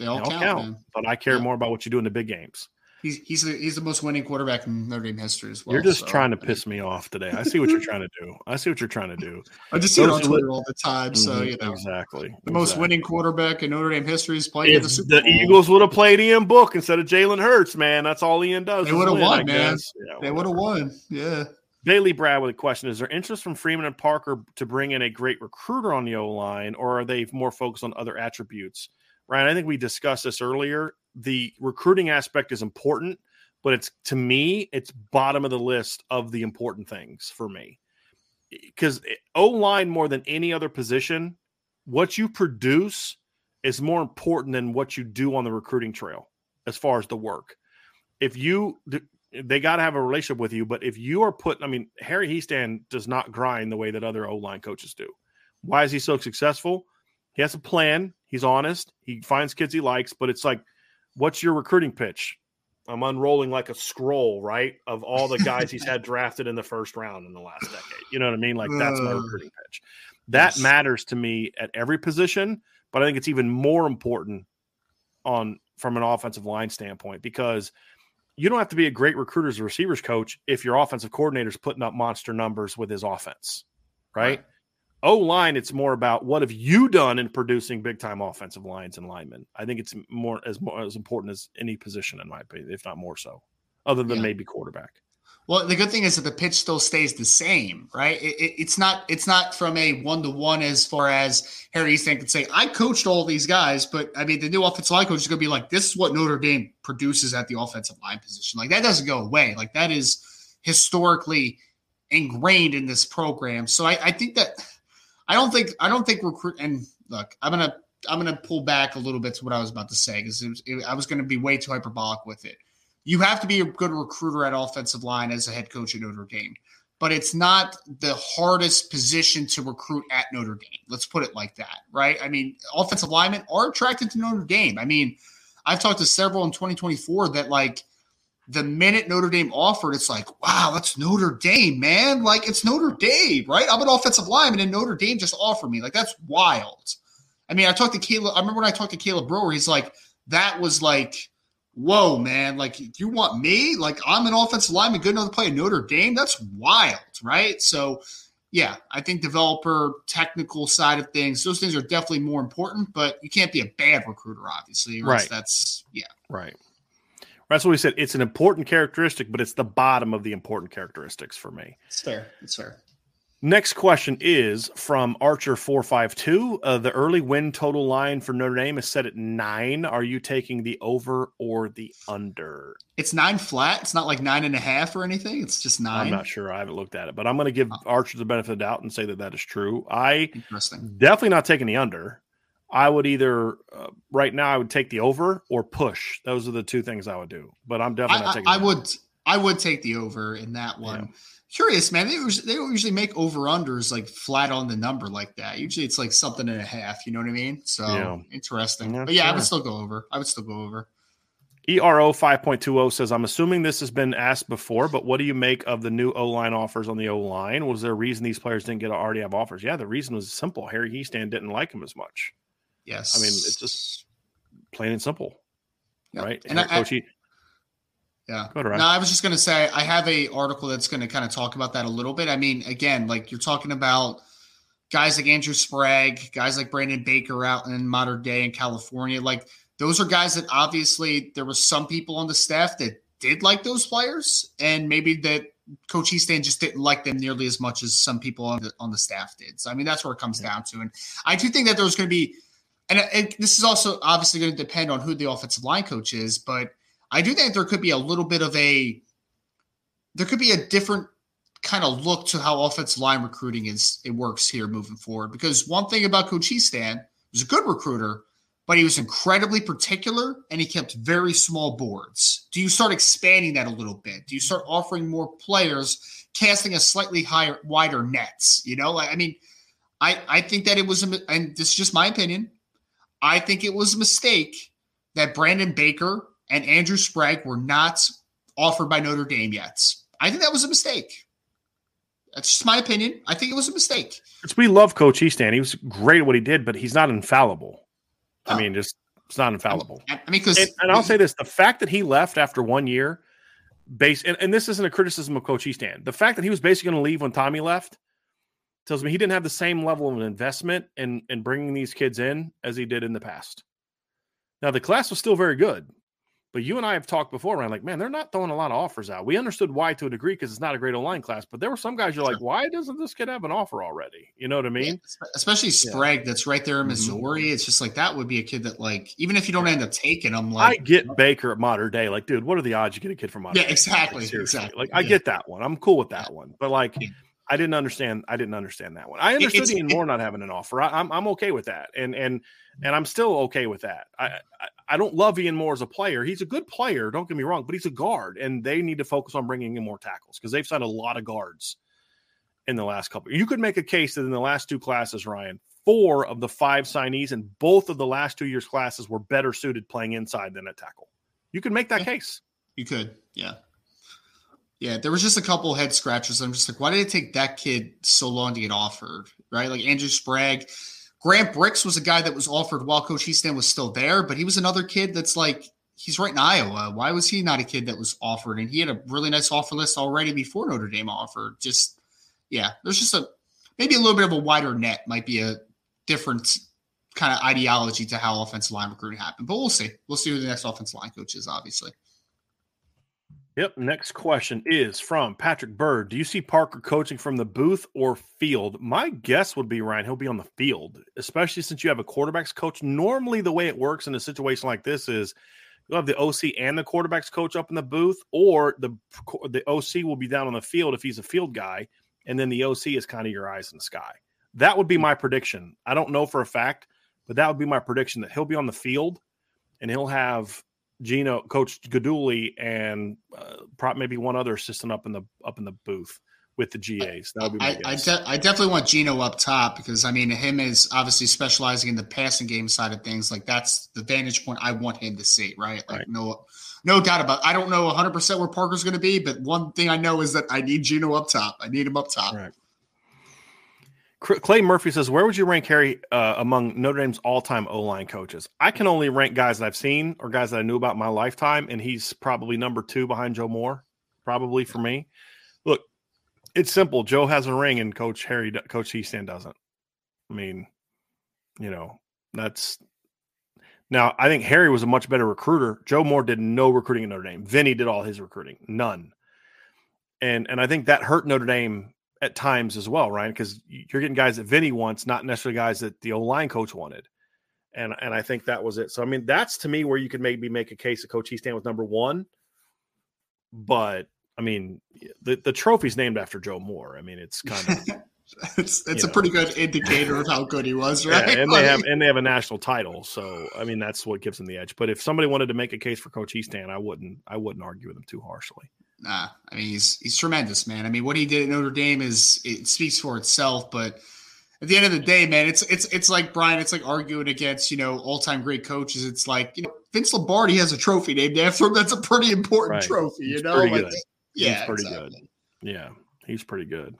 They all, they all count. count but I care yeah. more about what you do in the big games he's he's the, he's the most winning quarterback in Notre Dame history as well. You're just so, trying to piss me off today. I see what you're trying to do. I see what you're trying to do. I just see it on Twitter all the time. So mm-hmm, you know exactly the exactly. most winning quarterback in Notre Dame history is playing if the Super The Eagles would have played Ian Book instead of Jalen Hurts, man. That's all Ian does. They would have won, man. Yeah, they would have won. Yeah. Bailey Brad with a question: Is there interest from Freeman and Parker to bring in a great recruiter on the O line, or are they more focused on other attributes? Ryan, I think we discussed this earlier. The recruiting aspect is important but it's to me, it's bottom of the list of the important things for me. Because eh, O line, more than any other position, what you produce is more important than what you do on the recruiting trail as far as the work. If you, they got to have a relationship with you, but if you are put, I mean, Harry Hiestand does not grind the way that other O line coaches do. Why is he so successful? He has a plan. He's honest. He finds kids he likes, but it's like, what's your recruiting pitch? I'm unrolling like a scroll, right, of all the guys he's had drafted in the first round in the last decade. You know what I mean? Like that's my uh, recruiting pitch. That yes. matters to me at every position, but I think it's even more important on from an offensive line standpoint because you don't have to be a great recruiter as a receivers coach if your offensive coordinator is putting up monster numbers with his offense, right? right. O line, it's more about what have you done in producing big time offensive lines and linemen. I think it's more as more as important as any position in my opinion, if not more so, other than yeah. maybe quarterback. Well, the good thing is that the pitch still stays the same, right? It, it, it's not it's not from a one to one as far as Harry Hiestand could say, I coached all these guys, but I mean the new offensive line coach is going to be like, this is what Notre Dame produces at the offensive line position. Like that doesn't go away. Like that is historically ingrained in this program. So I, I think that I don't think I don't think recruit and look, I'm gonna I'm gonna pull back a little bit to what I was about to say because I was gonna be way too hyperbolic with it. You have to be a good recruiter at offensive line as a head coach at Notre Dame, but it's not the hardest position to recruit at Notre Dame. Let's put it like that, right? I mean, offensive linemen are attracted to Notre Dame. I mean, I've talked to several in 2024 that like the minute Notre Dame offered, it's like, wow, that's Notre Dame, man. Like it's Notre Dame, right? I'm an offensive lineman and Notre Dame just offered me. Like that's wild. I mean, I talked to Caleb. I remember when I talked to Caleb Brewer, he's like, that was like, whoa, man. Like you want me? Like I'm an offensive lineman, good enough to play at Notre Dame. That's wild, right? So yeah, I think developer technical side of things, those things are definitely more important, but you can't be a bad recruiter, obviously. Right. That's yeah. Right. That's what we said. It's an important characteristic, but it's the bottom of the important characteristics for me. It's fair. It's fair. Next question is from Archer four five two. Uh, the early win total line for Notre Dame is set at nine. Are you taking the over or the under? It's nine flat. It's not like nine and a half or anything. It's just nine. I'm not sure. I haven't looked at it, but I'm going to give Archer the benefit of the doubt and say that that is true. I Interesting. definitely not taking the under. I would either uh, right now I would take the over or push. Those are the two things I would do. But I'm definitely I, not taking. I, I would. I would take the over in that one. Yeah. Curious, man. They, they don't usually make over unders like flat on the number like that. Usually it's like something and a half. You know what I mean? So Yeah. interesting. Yeah, but yeah, I would still go over. I would still go over. ERO 5.20 says, I'm assuming this has been asked before, but what do you make of the new O line offers on the O line? Was there a reason these players didn't get already have offers? Yeah, the reason was simple. Harry Hiestand didn't like him as much. Yes. I mean, it's just plain and simple, Yeah. right? And And I- Coach, he- Yeah. Go ahead. No, I was just going to say I have a article that's going to kind of talk about that a little bit. I mean, again, like you're talking about guys like Andrew Sprague, guys like Brandon Baker out in Mater Dei in California. Like those are guys that obviously there was some people on the staff that did like those players, and maybe that Coach Hiestand just didn't like them nearly as much as some people on the on the staff did. So I mean, that's where it comes down to. And I do think that there's going to be, and it, this is also obviously going to depend on who the offensive line coach is, but I do think there could be a little bit of a there could be a different kind of look to how offensive line recruiting is it works here moving forward. Because one thing about Coach Hiestand was a good recruiter, but he was incredibly particular and he kept very small boards. Do you start expanding that a little bit? Do you start offering more players, casting a slightly higher, wider nets? You know, I mean, I I think that it was and this is just my opinion. I think it was a mistake that Brandon Baker and Andrew Sprague were not offered by Notre Dame yet. I think that was a mistake. That's just my opinion. I think it was a mistake. it's, we love Coach Hiestand. He was great at what he did, but he's not infallible. I Oh. mean, just it's not infallible. I mean, because And, and I'll say this: the fact that he left after one year, base, and, and this isn't a criticism of Coach Hiestand. The fact that he was basically going to leave when Tommy left tells me he didn't have the same level of investment in in bringing these kids in as he did in the past. Now the class was still very good, but you and I have talked before, around like, man, they're not throwing a lot of offers out. We understood why to a degree because it's not a great online class, but there were some guys you're like, why doesn't this kid have an offer already? You know what I mean? especially Sprague, that's right there in Mhm. Missouri. It's just like that would be a kid that, like, even if you don't end up taking him, like, I get Baker at Mater Dei. Like, dude, what are the odds you get a kid from modern Yeah, day? exactly, Like, seriously. exactly. Like, I Yeah. get that one. I'm cool with that one. But like, Yeah. I didn't understand. I didn't understand that one. I understood it's- Ian Moore not having an offer. I, I'm I'm okay with that, and and mm-hmm. and I'm still okay with that. I, I I don't love Ian Moore as a player. He's a good player. Don't get me wrong, but he's a guard, and they need to focus on bringing in more tackles because they've signed a lot of guards in the last couple. You could make a case that in the last two classes, Ryan, four of the five signees in both of the last two years' classes were better suited playing inside than at tackle. You could make that Yeah. case. you could, yeah. Yeah, there was just a couple head scratches. I'm just like, why did it take that kid so long to get offered? Right? Like Andrew Sprague. Grant Brix was a guy that was offered while Coach Hiestand was still there, but he was another kid that's like, he's right in Iowa. Why was he not a kid that was offered? And he had a really nice offer list already before Notre Dame offered. Just, yeah, there's just a maybe a little bit of a wider net might be a different kind of ideology to how offensive line recruiting happened. But we'll see. We'll see who the next offensive line coach is, obviously. Yep. Next question is from Patrick Bird. Do you see Parker coaching from the booth or field? My guess would be Ryan. He'll be on the field, especially since you have a quarterbacks coach. Normally, the way it works in a situation like this is you'll have the OC and the quarterbacks coach up in the booth, or the the OC will be down on the field if he's a field guy, and then the OC is kind of your eyes in the sky. That would be my prediction. I don't know for a fact, but that would be my prediction that he'll be on the field and he'll have Gino, Coach Guidugli, and uh, maybe one other assistant up in the up in the booth with the GAs. That would be I, I, de- I, definitely want Gino up top because I mean him is obviously specializing in the passing game side of things. Like that's the vantage point I want him to see, right? Like right. no no doubt about it. I don't know 100% where Parker's going to be, but one thing I know is that I need Gino up top. I need him up top. Right. Clay Murphy says, "Where would you rank Harry uh, among Notre Dame's all-time O-line coaches?" I can only rank guys that I've seen or guys that I knew about my lifetime, and he's probably number two behind Joe Moore, probably for me. Look, it's simple. Joe has a ring, and Coach Harry, Coach Hiestand doesn't. I mean, you know, that's now. I think Harry was a much better recruiter. Joe Moore did no recruiting in Notre Dame. Vinny did all his recruiting, none. And and I think that hurt Notre Dame at times as well, Ryan, because you're getting guys that Vinny wants, not necessarily guys that the O line coach wanted. And and I think that was it. So I mean, that's to me where you could maybe make a case that Coach Hiestand was number one. But I mean, the the trophy's named after Joe Moore. I mean, it's kind of it's it's a know. pretty good indicator of how good he was, right? Yeah, and they have and they have a national title, so I mean that's what gives them the edge. But if somebody wanted to make a case for Coach Hiestand, I wouldn't I wouldn't argue with him too harshly. Nah, I mean he's he's tremendous, man. I mean what he did at Notre Dame is it speaks for itself. But at the end of the day, man, it's it's it's like Brian. It's like arguing against you know all time great coaches. It's like you know Vince Lombardi has a trophy named after him. That's a pretty important right. trophy, you know. Like, yeah, he's pretty exactly. good. Yeah, he's pretty good.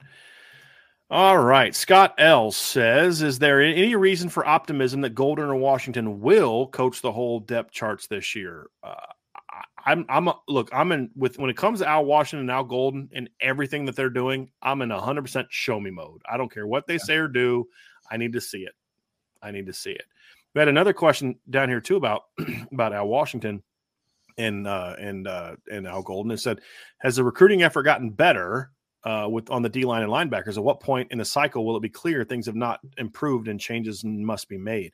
All right. Scott L says, "Is there any reason for optimism that Golden or Washington will coach the whole depth charts this year?" Uh, I'm I'm a, look, I'm in with when it comes to Al Washington and Al Golden and everything that they're doing, I'm in 100% show me mode. I don't care what they say or do. I need to see it. I need to see it. We had another question down here too about about Al Washington and uh and uh and Al Golden. It said, "Has the recruiting effort gotten better uh with on the D line and linebackers? At what point in the cycle will it be clear things have not improved and changes must be made?"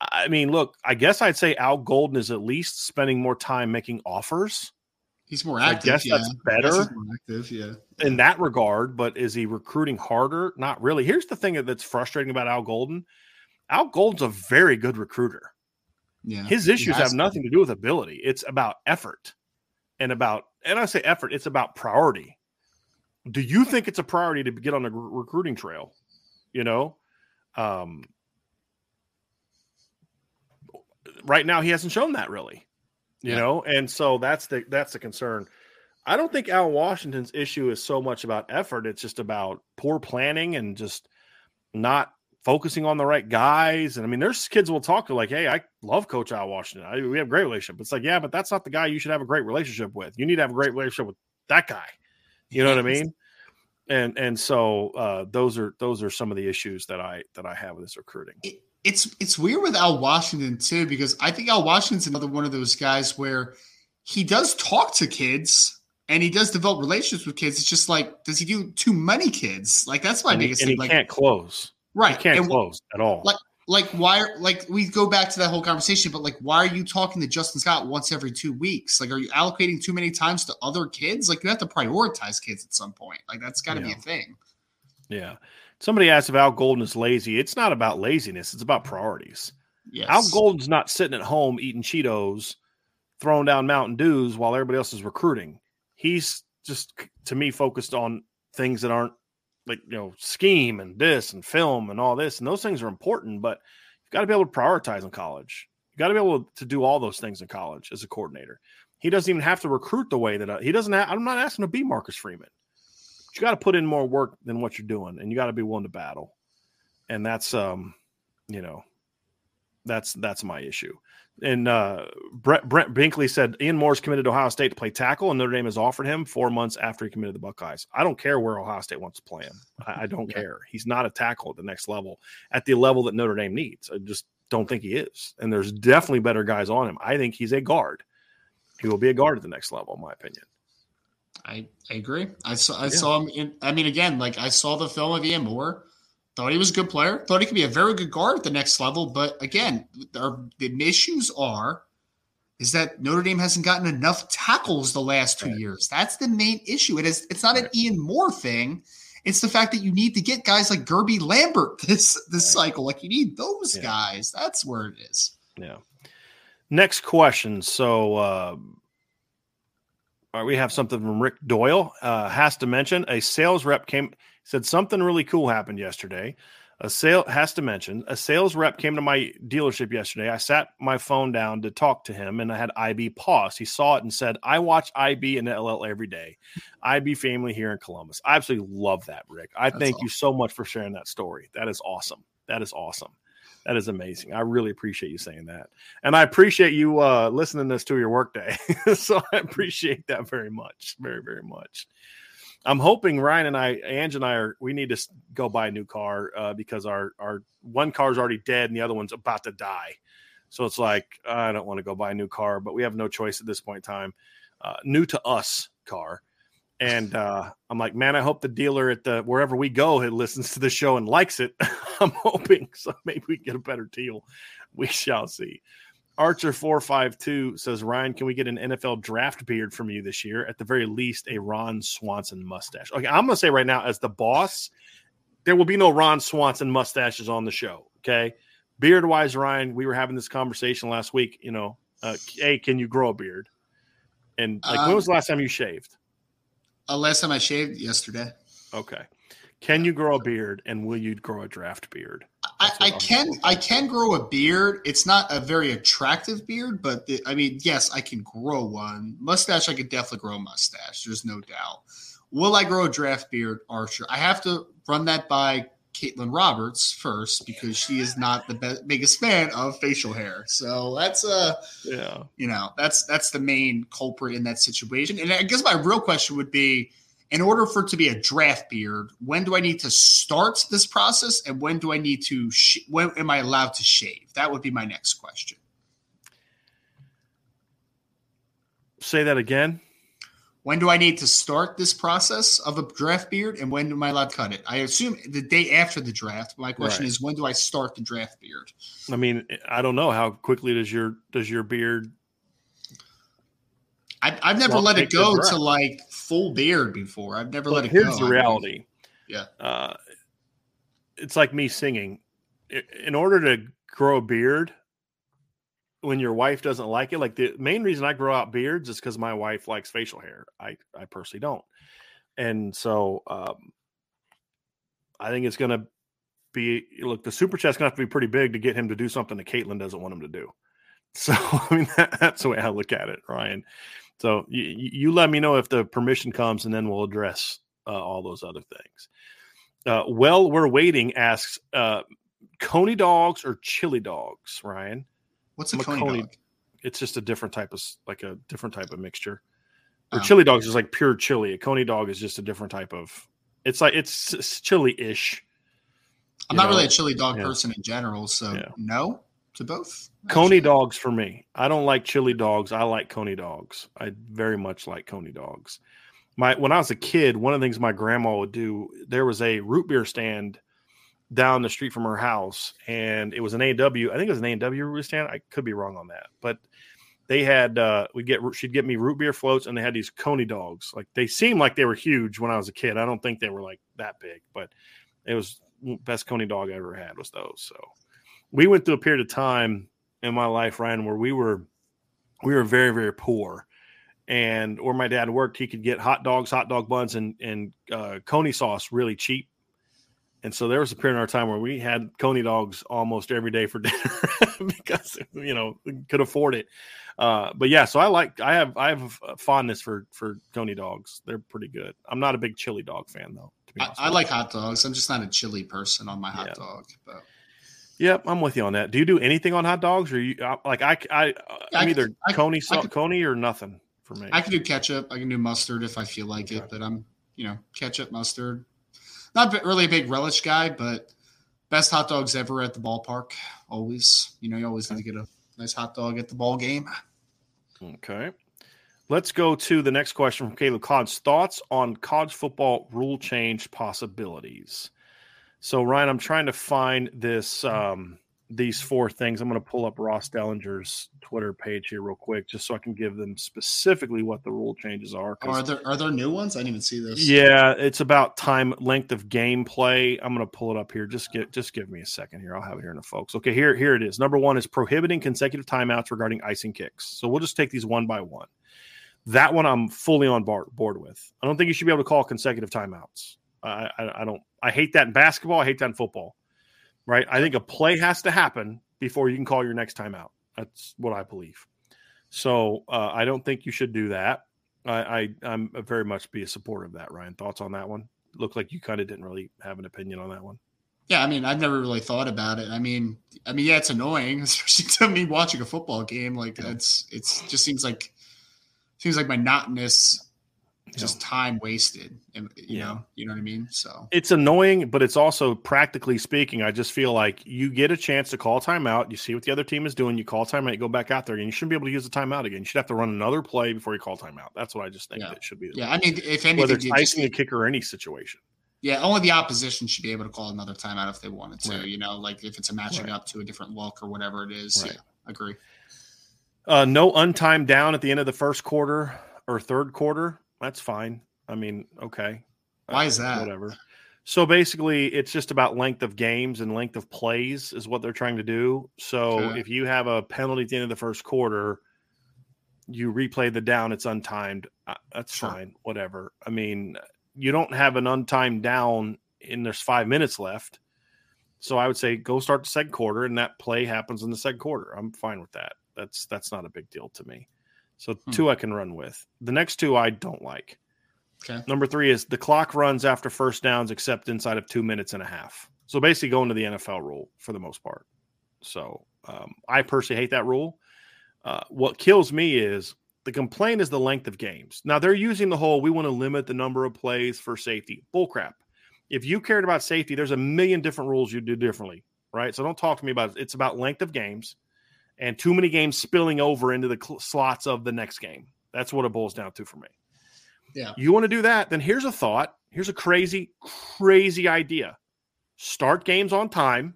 I mean, look, I guess I'd say Al Golden is at least spending more time making offers. He's more active. I guess yeah. that's better. Guess more active, yeah. In that regard, but is he recruiting harder? Not really. Here's the thing that's frustrating about Al Golden. Al Golden's a very good recruiter. Yeah. His issues have nothing to do with ability. It's about effort and about, and I say effort, it's about priority. Do you think it's a priority to get on a recruiting trail? You know, um, right now he hasn't shown that really, you yeah. know, and so that's the that's the concern. I don't think Al Washington's issue is so much about effort; it's just about poor planning and just not focusing on the right guys. And I mean, there's kids will talk to like, "Hey, I love Coach Al Washington. I, we have a great relationship." It's like, yeah, but that's not the guy you should have a great relationship with. You need to have a great relationship with that guy. You know what I mean? And and so uh, those are those are some of the issues that I that I have with this recruiting. It, it's it's weird with Al Washington too because I think Al Washington's another one of those guys where he does talk to kids and he does develop relationships with kids. It's just like, does he do too many kids? Like that's my and biggest he, thing. he like, can't close. Right, he can't and, close at all. Like, like why? Like we go back to that whole conversation, but like, why are you talking to Justin Scott once every two weeks? Like, are you allocating too many times to other kids? Like, you have to prioritize kids at some point. Like, that's got to yeah. be a thing. Yeah. Somebody asked if Al Golden is lazy. It's not about laziness, it's about priorities. Yes. Al Golden's not sitting at home eating Cheetos, throwing down Mountain Dews while everybody else is recruiting. He's just, to me, focused on things that aren't like, you know, scheme and this and film and all this. And those things are important, but you've got to be able to prioritize in college. You've got to be able to do all those things in college as a coordinator. He doesn't even have to recruit the way that I, he doesn't. Have, I'm not asking to be Marcus Freeman you got to put in more work than what you're doing, and you got to be willing to battle. And that's, um, you know, that's that's my issue. And uh, Brett, Brent Binkley said Ian Moore's committed to Ohio State to play tackle, and Notre Dame has offered him four months after he committed to the Buckeyes. I don't care where Ohio State wants to play him. I, I don't yeah. care. He's not a tackle at the next level, at the level that Notre Dame needs. I just don't think he is. And there's definitely better guys on him. I think he's a guard. He will be a guard at the next level, in my opinion. I, I agree. I saw I yeah. saw him in I mean again, like I saw the film of Ian Moore, thought he was a good player, thought he could be a very good guard at the next level. But again, our, the issues are is that Notre Dame hasn't gotten enough tackles the last two right. years. That's the main issue. It is it's not right. an Ian Moore thing. It's the fact that you need to get guys like Guerby Lambert this this Right. cycle. Like you need those Yeah. guys. That's where it is. Yeah. Next question. So, uh, all right, we have something from Rick Doyle. Uh, has to mention a sales rep came said something really cool happened yesterday. A sale has to mention a sales rep came to my dealership yesterday. I sat my phone down to talk to him, and I had IB pause. He saw it and said, "I watch IB and LL every day. IB family here in Columbus. I absolutely love that, Rick. I That's thank you so much for sharing that story. That is awesome. That is awesome. That is amazing. I really appreciate you saying that. And I appreciate you uh, listening this to your workday. so I appreciate that very much. Very, very much. I'm hoping Ryan and I, Ange and I are, we need to go buy a new car uh, because our, our one car is already dead and the other one's about to die. So it's like, I don't want to go buy a new car, but we have no choice at this point in time. Uh, new to us car. And uh, I'm like, man, I hope the dealer at the wherever we go it listens to the show and likes it. I'm hoping so. Maybe we get a better deal. We shall see. Archer four five two says, Ryan, can we get an NFL draft beard from you this year? At the very least, a Ron Swanson mustache. Okay, I'm gonna say right now, as the boss, there will be no Ron Swanson mustaches on the show. Okay, beard wise, Ryan, we were having this conversation last week. You know, uh, hey, can you grow a beard? And like, when Um, was the last time you shaved? Uh, last time I shaved yesterday. Okay. Can you grow a beard and will you grow a draft beard? I, I can I can grow a beard. It's not a very attractive beard, but the, I mean, yes, I can grow one. Mustache, I could definitely grow a mustache. There's no doubt. Will I grow a draft beard, Archer? I have to run that by Caitlin Roberts first because she is not the be- biggest fan of facial hair. So that's uh Yeah. you know that's that's the main culprit in that situation. And I guess my real question would be in order for it to be a draft beard, when do I need to start this process, and when do I need to? Sh- when am I allowed to shave? That would be my next question. Say that again. When do I need to start this process of a draft beard, and when am I allowed to cut it? I assume the day after the draft. My question Right. is, when do I start the draft beard? I mean, I don't know how quickly does your does your beard I, I've never Well, let it go to like full beard before. I've never let it here's go. the I mean, reality. Yeah. Uh, it's like me singing. In order to grow a beard, when your wife doesn't like it, like the main reason I grow out beards is because my wife likes facial hair. I I personally don't, and so um, I think it's to be look. The super chat's to have to be pretty big to get him to do something that Caitlin doesn't want him to do. So I mean that, that's the way I look at it, Ryan. So you, you let me know if the permission comes, and then we'll address uh, all those other things. Uh, well, we're waiting. Asks uh, Coney dogs or chili dogs, Ryan. What's a I'm a coney, dog? It's just a different type of like a different type of mixture. Or Oh. chili dogs is like pure chili. A coney dog is just a different type of. It's like it's, it's chili-ish. I'm you not really a chili dog Yeah. person in general, so Yeah. no to both. Coney dogs for me. I don't like chili dogs. I like coney dogs. I very much like coney dogs. My when I was a kid, one of the things my grandma would do, there was a root beer stand down the street from her house, and it was an A&W. I think it was an A&W root stand. I could be wrong on that, but they had uh we get she'd get me root beer floats, and they had these coney dogs. Like they seemed like they were huge when I was a kid. I don't think they were like that big, but it was best coney dog I ever had was those. So we went through a period of time in my life, Ryan, where we were we were very very poor, and where my dad worked, he could get hot dogs, hot dog buns, and and uh, coney sauce really cheap. And so there was a period in our time where we had coney dogs almost every day for dinner because you know could afford it. Uh, but yeah, so I like I have I have a fondness for for coney dogs. They're pretty good. I'm not a big chili dog fan though. I, I like hot dogs. I'm just not a chili person on my hot Yeah. dog. But Yep, I'm with you on that. Do you do anything on hot dogs, or you uh, like I I I I'm could- either I- coney I could- coney or nothing for me. I can do ketchup. I can do mustard if I feel like Okay. it. But I'm, you know, ketchup, mustard. Not really a big relish guy, but best hot dogs ever at the ballpark. Always, you know, you always need to get a nice hot dog at the ball game. Okay. Let's go to the next question from Caleb Codds. Thoughts on college football rule change possibilities? So, Ryan, I'm trying to find this um, these four things. I'm going to pull up Ross Dellenger's Twitter page here real quick, just so I can give them specifically what the rule changes are. Oh, 'cause- Are there are there new ones? I didn't even see this. yeah, it's about time length of gameplay. I'm going to pull it up here. Just get just give me a second here. I'll have it here in the folks. Okay, here here it is. Number one is prohibiting consecutive timeouts regarding icing kicks. So we'll just take these one by one. That one I'm fully on board, board with. I don't think you should be able to call consecutive timeouts. I, I I don't. I hate that in basketball. I hate that in football. Right. I think a play has to happen before you can call your next timeout. That's what I believe. So uh, I don't think you should do that. I, I I'm very much be a supporter of that. Ryan, thoughts on that one? Looked like you kind of didn't really have an opinion on that one. Yeah, I mean, I've never really thought about it. I mean, I mean, yeah, it's annoying, especially to me watching a football game. Like, it's it's just seems like seems like monotonous, just time wasted. And you Yeah. know, you know what I mean. So It's annoying, but it's also practically speaking. I just feel like you get a chance to call timeout. You see what the other team is doing. You call timeout. You go back out there, and you shouldn't be able to use the timeout again. You should have to run another play before you call timeout. That's what I just think Yeah. that should be. yeah, I mean, if anything, whether it's icing a kicker or any situation. yeah, only the opposition should be able to call another timeout if they wanted to. Right. You know, like if it's a matching Right. up to a different look or whatever it is. Right. Yeah, agree. Uh, no untimed down at the end of the first quarter or third quarter. That's fine. I mean, okay. Why Uh, is that? Whatever. So basically, it's just about length of games and length of plays is what they're trying to do. So Okay. if you have a penalty at the end of the first quarter, you replay the down, it's untimed. Uh, That's Sure. fine. Whatever. I mean, you don't have an untimed down and there's five minutes left. So I would say go start the second quarter, and that play happens in the second quarter. I'm fine with that. That's that's not a big deal to me. So Hmm. two I can run with. The next two I don't like. Okay. Number three is the clock runs after first downs except inside of two minutes and a half. So basically going to the NFL rule for the most part. So um, I personally hate that rule. Uh, what kills me is the complaint is the length of games. Now they're using the whole we want to limit the number of plays for safety. Bullcrap. If you cared about safety, there's a million different rules you'd do differently, right? So don't talk to me about it. It's about length of games and too many games spilling over into the cl- slots of the next game. That's what it boils down to for me. Yeah. You want to do that? Then here's a thought. Here's a crazy, crazy idea. Start games on time.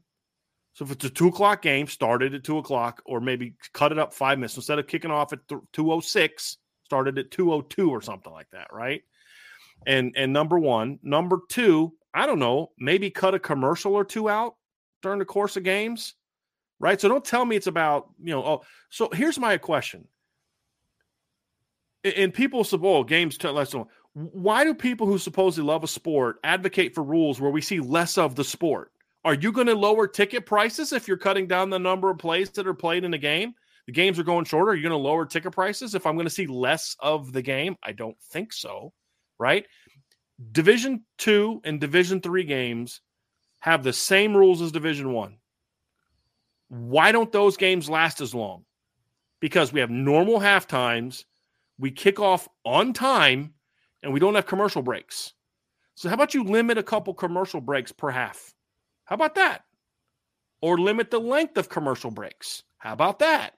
So if it's a two o'clock game, start it at two o'clock, or maybe cut it up five minutes instead of kicking off at two o six. Started at two o two or something like that, right? And and number one, number two, I don't know, maybe cut a commercial or two out during the course of games, right? So don't tell me it's about you know. Oh, so here's my question. And- people say, "Oh, games t- less." Oh, why do people who supposedly love a sport advocate for rules where we see less of the sport? Are you going to lower ticket prices if you're cutting down the number of plays that are played in a game? The games are going shorter. Are you going to lower ticket prices if I'm going to see less of the game? I don't think so, right? Division two and Division three games have the same rules as Division one. Why don't those games last as long? Because we have normal half times, we kick off on time, and we don't have commercial breaks. So, how about you limit a couple commercial breaks per half? How about that? Or limit the length of commercial breaks. How about that?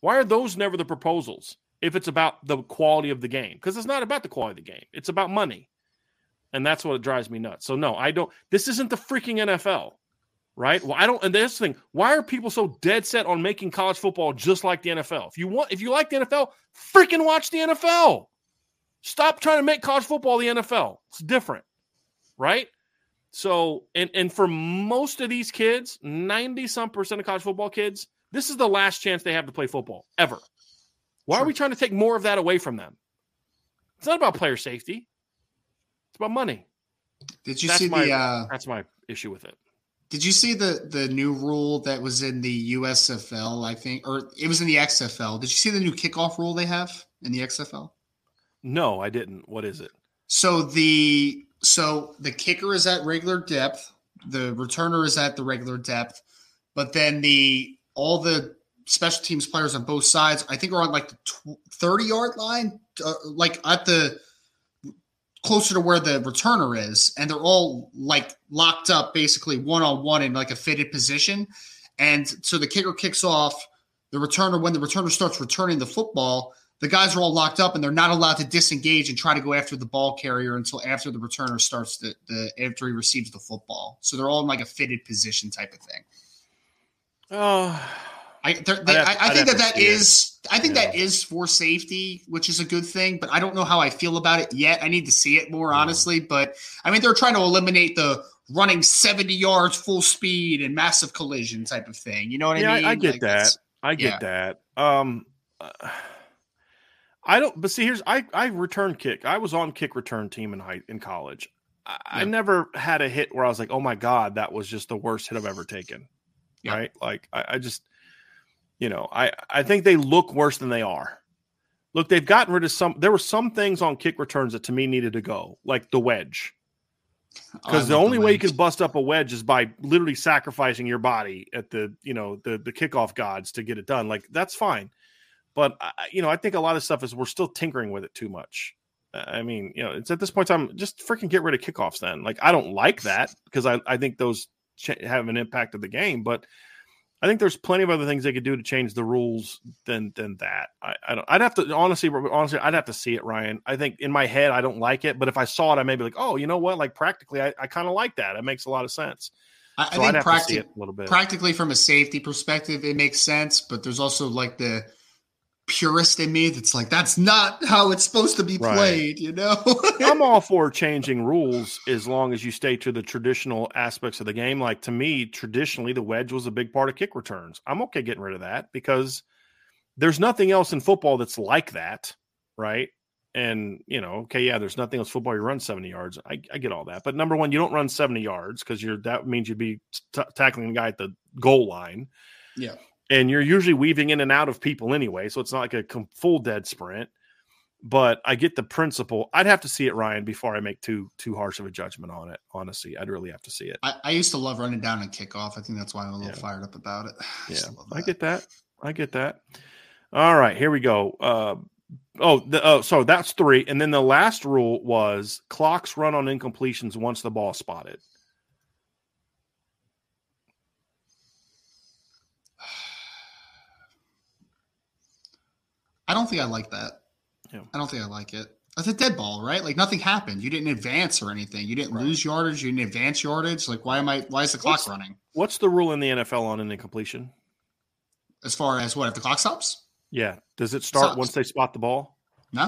Why are those never the proposals if it's about the quality of the game? Because it's not about the quality of the game, it's about money. And that's what drives me nuts. So, no, I don't. This isn't the freaking NFL, right? Well, I don't. And this thing, why are people so dead set on making college football just like the NFL? If you want, if you like the NFL, freaking watch the NFL. Stop trying to make college football the NFL. It's different, right? So, and and for most of these kids, 90 some percent of college football kids, this is the last chance they have to play football ever. Why are we trying to take more of that away from them? It's not about player safety. It's about money. Did you That's see my the? Uh, that's my issue with it. Did you see the the new rule that was in the USFL? I think, or it was in the XFL. Did you see the new kickoff rule they have in the XFL? No, I didn't. What is it? So the so the kicker is at regular depth, the returner is at the regular depth, but then the all the special teams players on both sides, I think, are on like the tw- thirty yard line, uh, like at the closer to where the returner is, and they're all like locked up, basically one on one in like a fitted position, and so the kicker kicks off. The returner, when the returner starts returning the football, the guys are all locked up and they're not allowed to disengage and try to go after the ball carrier until after the returner starts the, the after he receives the football. So they're all in like a fitted position type of thing. Oh, I, they, I, I think that that see it. is I think Yeah. that is for safety, which is a good thing. But I don't know how I feel about it yet. I need to see it more honestly. But I mean, they're trying to eliminate the running seventy yards full speed and massive collision type of thing. You know what yeah, I mean? I, I get Like, that. I get that. Um, uh, I don't. But see, here's I I return kick. I was on kick return team in high in college. I, I never had a hit where I was like, oh my god, that was just the worst hit I've ever taken. Right? Like I, I just, you know, I I think they look worse than they are. Look, they've gotten rid of some. There were some things on kick returns that to me needed to go, like the wedge. because the only way you can bust up a wedge is by literally sacrificing your body at the you know the the kickoff gods to get it done like that's fine but I, you know i think a lot of stuff is we're still tinkering with it too much i mean you know it's at this point in time just freaking get rid of kickoffs then like i don't like that because i, I think those have an impact of the game but i think there's plenty of other things they could do to change the rules than than that. I, I don't i'd have to honestly honestly i'd have to see it ryan. I think in my head i don't like it but if i saw it i may be like oh you know what? Like practically i, I kind of like that. It makes a lot of sense. I, I so i'd think have to see practi- it a little bit. practically from a safety perspective, it makes sense. But there's also like the purist in me that's like, that's not how it's supposed to be Right. played. You know? I'm all for changing rules as long as you stay to the traditional aspects of the game. Like to me, traditionally, the wedge was a big part of kick returns. I'm okay getting rid of that because there's nothing else in football that's like that, right? And you know, okay, yeah, there's nothing else football. You run 70 yards. I, I get all that, but number one, you don't run 70 yards because you're that means you'd be t- tackling the guy at the goal line. Yeah. And you're usually weaving in and out of people anyway, so it's not like a com- full dead sprint but I get the principle. I'd have to see it, Ryan, before I make too too harsh of a judgment on it. Honestly, I'd really have to see it. I, I used to love running down and kickoff. I think that's why I'm a little Yeah. fired up about it. I Yeah, I get that. I get that. All right, here we go. Uh, oh, the, oh, so that's three, and then the last rule was clocks run on incompletions once the ball spotted. I don't think I like that. Yeah. I don't think I like it. That's a dead ball, right? Like nothing happened. You didn't advance or anything. You didn't Right. lose yardage. You didn't advance yardage. Like why am I? Why is the clock What's- running? What's the rule in the NFL on an incompletion? As far as what if the clock stops? Yeah, does it start once they spot the ball? No,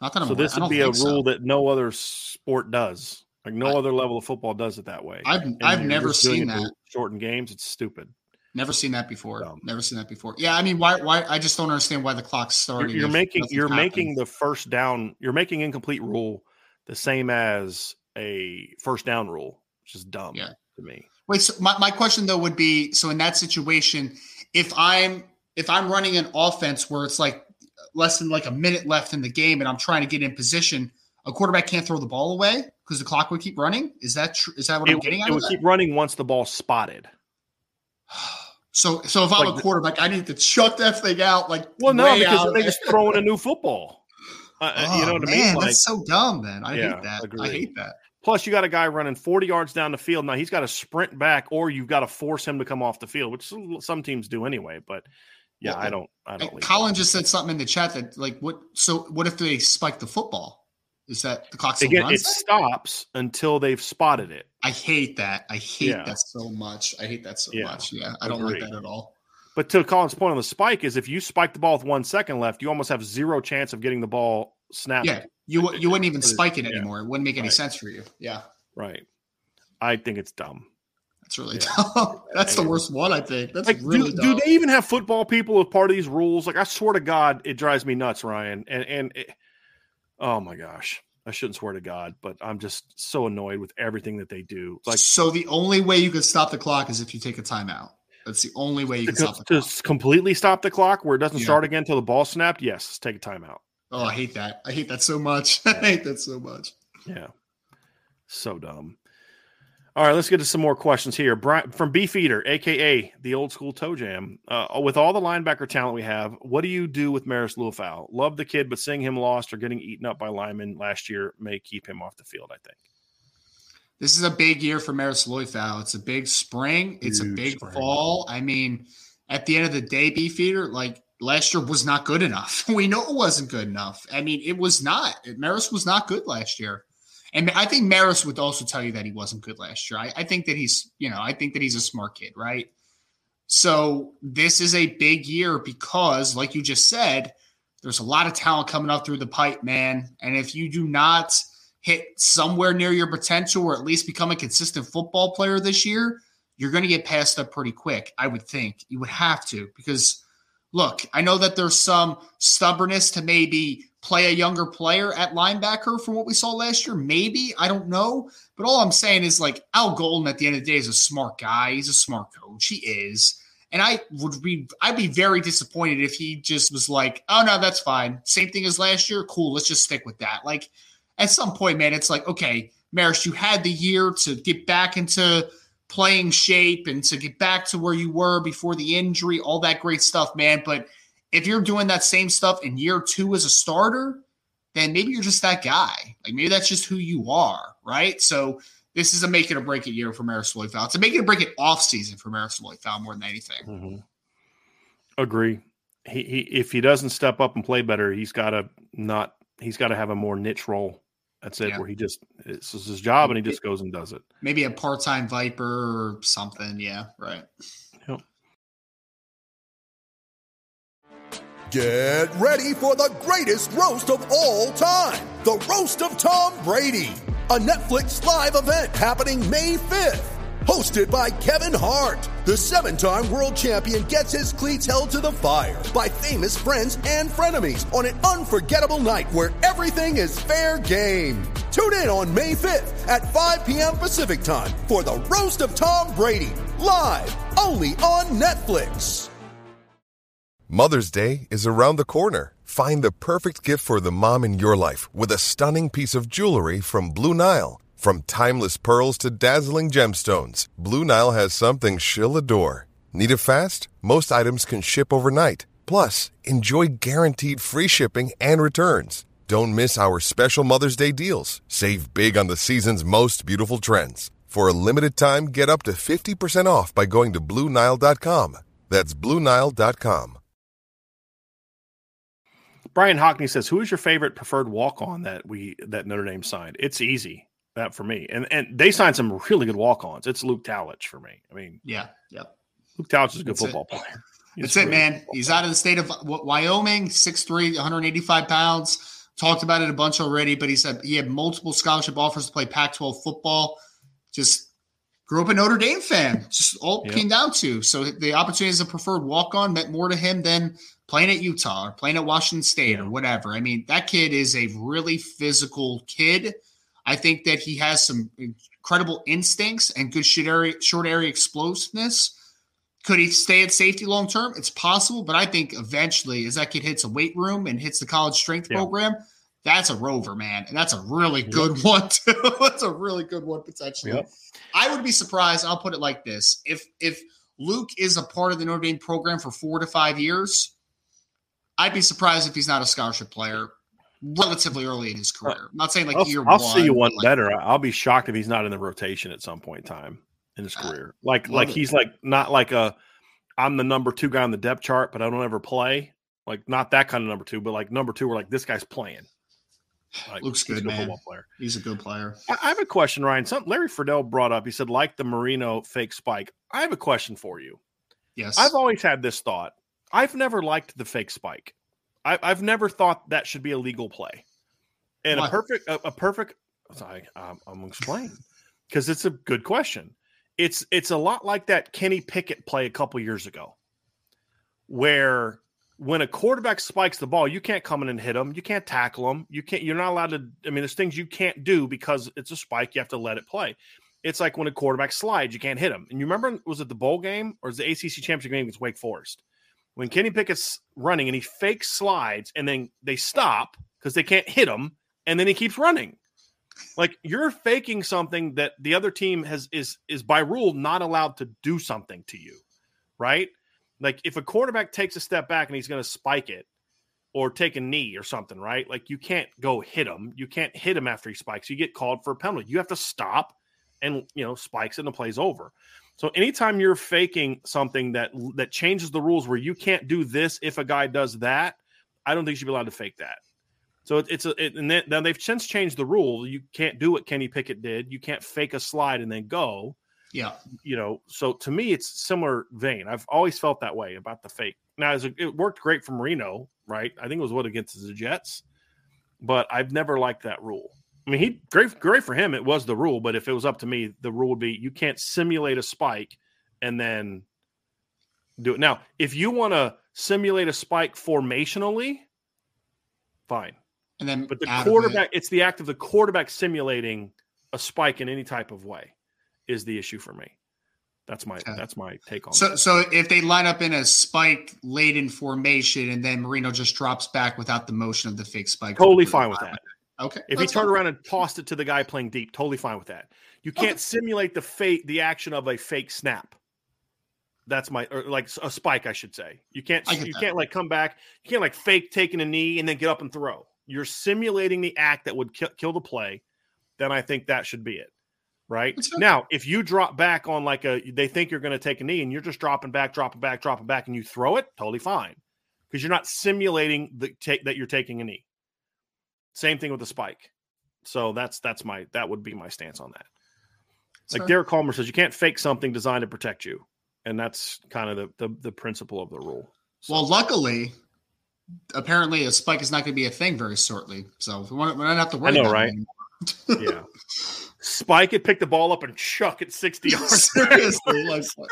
not that I'm So aware. this would be a think so. rule that no other sport does. Like no I- other level of football does it that way. I've And I've never seen that. Shorten games, it's stupid. Never seen that before. Dumb. Never seen that before. Yeah, I mean, why? Why? I just don't understand why the clock's You're, you're making you're happened. making the first down. You're making incomplete rule the same as a first down rule, which is dumb Yeah. to me. Wait, so my, my question though would be so in that situation, if I'm if I'm running an offense where it's like less than like a minute left in the game and I'm trying to get in position, a quarterback can't throw the ball away because the clock would keep running. Is that true? Is that what It, I'm getting it would keep running once the ball's spotted. So so if I'm Like a the- quarterback, I need to chuck that thing out like Well, no, because they just throw in a new football. Uh, Oh, you know what I mean? Like, that's so dumb. Then I Yeah, hate that. I hate that. plus, you got a guy running 40 yards down the field. Now he's got to sprint back, or you've got to force him to come off the field, which some teams do anyway. But yeah, Well, I don't. I don't. Colin just said something in the chat that like what so what if they spike the football? Is that the clock Again, it stops until they've spotted it. I hate that. I hate Yeah. that so much. I hate that so Yeah, much. Yeah, I don't like that at all. But to Colin's point on the spike is if you spike the ball with one second left, you almost have zero chance of getting the ball snapped. Yeah, you you wouldn't even spike it anymore. It wouldn't make any Right. sense for you. Yeah, Right. I think it's dumb. that's really Yeah. dumb. That's the worst one. I think that's Like, really do, dumb. do they even have football people as part of these rules? Like, I swear to God, it drives me nuts, Ryan. And and it, oh my gosh, I shouldn't swear to God, but I'm just so annoyed with everything that they do. Like so the only way you can stop the clock is if you take a timeout. That's the only way you can stop the clock. s- completely stop the clock where it doesn't Yeah. start again until the ball snapped. Yes, let's take a timeout. Oh, I hate that. I hate that so much. I hate that so much. Yeah. So dumb. All right, let's get to some more questions here. Brian, from Beefeater, aka the old school toe jam. Uh, with all the linebacker talent we have, what do you do with Marist Liufau? Love the kid, but seeing him lost or getting eaten up by linemen last year may keep him off the field. I think. This is a big year for Marist Liufau. It's a big spring. It's a big spring. fall. I mean, at the end of the day, Beefeater, like last year was not good enough. We know it wasn't good enough. I mean, it was not. Marist was not good last year. And I think Marist would also tell you that he wasn't good last year. I, I think that he's, you know, I think that he's a smart kid, right? So this is a big year because, like you just said, there's a lot of talent coming up through the pipe, man. And if you do not hit somewhere near your potential or at least become a consistent football player this year, you're going to get passed up pretty quick, I would think. You would have to because look, I know that there's some stubbornness to maybe play a younger player at linebacker from what we saw last year. Maybe, I don't know. But all I'm saying is like Al Golden at the end of the day is a smart guy. He's a smart coach. He is. And I would be I'd be very disappointed if he just was like, oh no, that's fine. Same thing as last year. Cool, let's just stick with that. Like at some point, man, it's like, okay, Marist, you had the year to get back into playing shape and to get back to where you were before the injury, all that great stuff, man. But if you're doing that same stuff in year two as a starter, then maybe you're just that guy. Like maybe that's just who you are, right? So this is a make it or break it year for Marist Liufau. It's a make it or break it off season for Marist Liufau more than anything. Mm-hmm. Agree. He, he if he doesn't step up and play better, he's got to not. He's got to have a more niche role. That's it. Yeah. Where he just it's is his job and he just goes and does it. Maybe a part time Viper or something. Yeah. Right. Yep. Get ready for the greatest roast of all time the roast of Tom Brady a Netflix live event happening May 5th. Hosted by Kevin Hart, the seven time world champion gets his cleats held to the fire by famous friends and frenemies on an unforgettable night where everything is fair game. Tune in on May 5th at 5 p.m. Pacific time for the Roast of Tom Brady, live only on Netflix. Mother's Day is around the corner. Find the perfect gift for the mom in your life with a stunning piece of jewelry from Blue Nile. From timeless pearls to dazzling gemstones, Blue Nile has something she'll adore. Need it fast? Most items can ship overnight. Plus, enjoy guaranteed free shipping and returns. Don't miss our special Mother's Day deals. Save big on the season's most beautiful trends. For a limited time, get up to 50% off by going to BlueNile.com. That's BlueNile.com. Brian Hockney says, "Who is your favorite preferred walk on that we that Notre Dame signed?" It's easy that for me, and and they signed some really good walk ons. It's Luke Talich for me. I mean, yeah, yeah. Luke Talich is a good That's football it. player. He's That's it, man. He's out of the state of Wyoming, 6'3", 185 pounds. Talked about it a bunch already, but he said he had multiple scholarship offers to play Pac-12 football. Just grew up a Notre Dame fan. Just all yep. came down to. So the opportunity as a preferred walk-on meant more to him than playing at Utah or playing at Washington State yeah. or whatever. I mean, that kid is a really physical kid. I think that he has some incredible instincts and good short area, short area explosiveness. Could he stay at safety long term? It's possible, but I think eventually, as that kid hits a weight room and hits the college strength yeah. program, that's a rover, man. And that's a really good yep. one, too. that's a really good one, potentially. Yep. I would be surprised. I'll put it like this if if Luke is a part of the Notre Dame program for four to five years, I'd be surprised if he's not a scholarship player relatively early in his career. I'm not saying like I'll, year I'll one. see you one like, better. I'll be shocked if he's not in the rotation at some point in time in his uh, career. Like like it. he's like not like a I'm the number two guy on the depth chart, but I don't ever play. Like not that kind of number two, but like number two, where like this guy's playing. Like, Looks good, man. Football player. He's a good player. I have a question, Ryan. Something Larry Friedel brought up. He said, like the Marino fake spike. I have a question for you. Yes. I've always had this thought. I've never liked the fake spike. I, have never thought that should be a legal play. And what? a perfect, a, a perfect. I, I'm, um, I'm gonna because it's a good question. It's it's a lot like that Kenny Pickett play a couple years ago, where when a quarterback spikes the ball, you can't come in and hit him. You can't tackle him. You can't. You're not allowed to. I mean, there's things you can't do because it's a spike. You have to let it play. It's like when a quarterback slides, you can't hit him. And you remember, was it the bowl game or was the ACC championship game against Wake Forest? When Kenny Pickett's running and he fakes slides and then they stop because they can't hit him and then he keeps running. Like you're faking something that the other team has is is by rule not allowed to do something to you, right? Like if a quarterback takes a step back and he's going to spike it or take a knee or something, right? Like you can't go hit him. You can't hit him after he spikes. You get called for a penalty. You have to stop and you know spikes and the play's over. So anytime you're faking something that that changes the rules where you can't do this if a guy does that, I don't think you should be allowed to fake that. So it, it's a it, and then, now they've since changed the rule. You can't do what Kenny Pickett did. You can't fake a slide and then go. Yeah. You know, so to me, it's similar vein. I've always felt that way about the fake. Now, it worked great for Marino, right? I think it was what against the Jets, but I've never liked that rule. I mean, he great, great for him. It was the rule, but if it was up to me, the rule would be you can't simulate a spike and then do it. Now, if you want to simulate a spike formationally, fine. And then, but the quarterback, it, it's the act of the quarterback simulating a spike in any type of way is the issue for me. That's my okay. that's my take on. It so that. so if they line up in a spike laden formation and then Marino just drops back without the motion of the fake spike, totally fine with that. Okay. If he turned fine. around and tossed it to the guy playing deep, totally fine with that. You can't okay. simulate the fake the action of a fake snap. That's my or like a spike, I should say. You can't you that. can't like come back. You can't like fake taking a knee and then get up and throw. You're simulating the act that would kill, kill the play. Then I think that should be it right? Now, if you drop back on like a, they think you're going to take a knee and you're just dropping back, dropping back, dropping back, and you throw it, totally fine because you're not simulating the take that you're taking a knee. Same thing with the spike. So that's that's my that would be my stance on that. Like Derek Palmer says, you can't fake something designed to protect you, and that's kind of the the, the principle of the rule. So. Well, luckily, apparently a spike is not going to be a thing very shortly, so we don't have to worry. I know, right? yeah. Spike it, pick the ball up, and chuck it 60 yards. Seriously.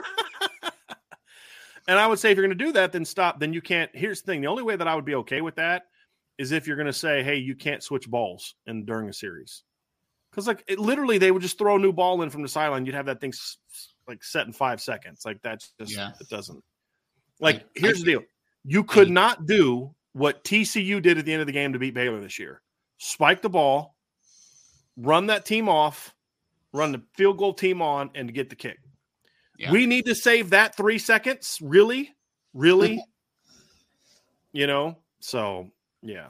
and I would say if you're going to do that, then stop. Then you can't. Here's the thing the only way that I would be okay with that is if you're going to say, hey, you can't switch balls in during a series. Because, like, it, literally, they would just throw a new ball in from the sideline. You'd have that thing like set in five seconds. Like, that's just, yeah. it doesn't. Like, I, here's I, the deal you could I, not do what TCU did at the end of the game to beat Baylor this year spike the ball, run that team off, run the field goal team on, and get the kick. Yeah. We need to save that three seconds. Really? Really? you know? So, yeah,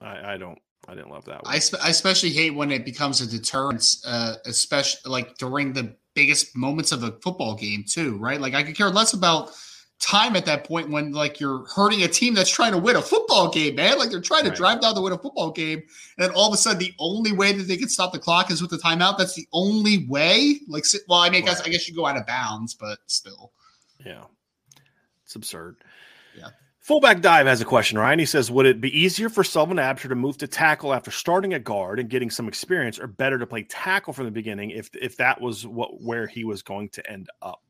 I, I, don't. I didn't love that. I, sp- I especially hate when it becomes a deterrence, uh, especially like during the biggest moments of a football game, too, right? Like I could care less about time at that point when like you're hurting a team that's trying to win a football game, man. Like they're trying to right. drive down to win a football game, and then all of a sudden the only way that they can stop the clock is with the timeout. That's the only way. Like, well, I mean, right. I, guess, I guess you go out of bounds, but still, yeah, it's absurd. Yeah. Fullback Dive has a question, Ryan. He says, Would it be easier for Sullivan Absher to move to tackle after starting at guard and getting some experience, or better to play tackle from the beginning if if that was what where he was going to end up?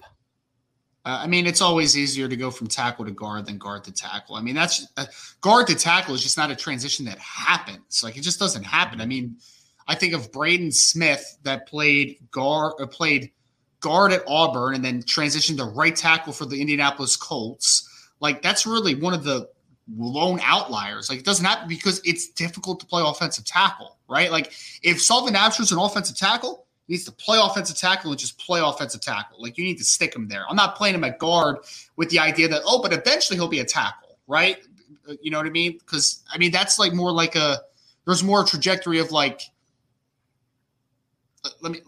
Uh, I mean, it's always easier to go from tackle to guard than guard to tackle. I mean, that's uh, guard to tackle is just not a transition that happens. Like it just doesn't happen. I mean, I think of Braden Smith that played guard, uh, played guard at Auburn, and then transitioned to right tackle for the Indianapolis Colts. Like that's really one of the lone outliers. Like it doesn't happen because it's difficult to play offensive tackle, right? Like if Sullivan Absher's an offensive tackle, he needs to play offensive tackle and just play offensive tackle. Like you need to stick him there. I'm not playing him at guard with the idea that oh, but eventually he'll be a tackle, right? You know what I mean? Because I mean that's like more like a there's more trajectory of like let me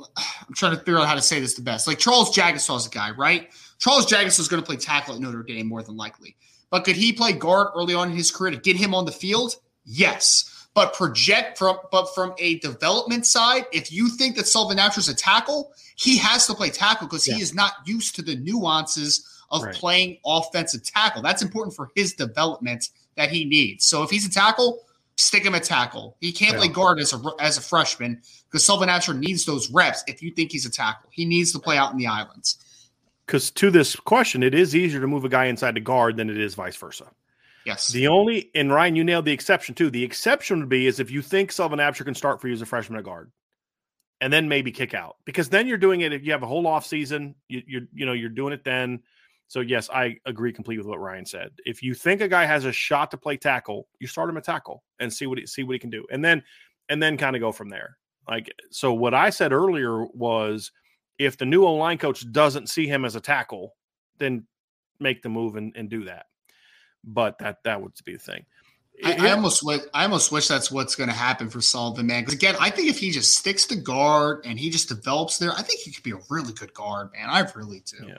I'm trying to figure out how to say this the best. Like Charles Jagusah is a guy, right? Charles Jagusah is going to play tackle at Notre Dame more than likely. But could he play guard early on in his career to get him on the field? Yes. But project from but from a development side, if you think that Sullivan Absher is a tackle, he has to play tackle because yeah. he is not used to the nuances of right. playing offensive tackle. That's important for his development that he needs. So if he's a tackle, stick him a tackle. He can't yeah. play guard as a as a freshman because Sullivan Absher needs those reps. If you think he's a tackle, he needs to play out in the islands. Because to this question, it is easier to move a guy inside the guard than it is vice versa. Yes. The only and Ryan, you nailed the exception too. The exception would be is if you think Sullivan Absher can start for you as a freshman at guard, and then maybe kick out because then you're doing it if you have a whole off season. You you you know you're doing it then. So yes, I agree completely with what Ryan said. If you think a guy has a shot to play tackle, you start him at tackle and see what he, see what he can do, and then and then kind of go from there. Like so, what I said earlier was if the new O line coach doesn't see him as a tackle, then make the move and, and do that but that that would be the thing. I, I, almost wish, I almost wish that's what's going to happen for Sullivan, man. Because again, I think if he just sticks to guard and he just develops there, I think he could be a really good guard, man. I really do. Yeah.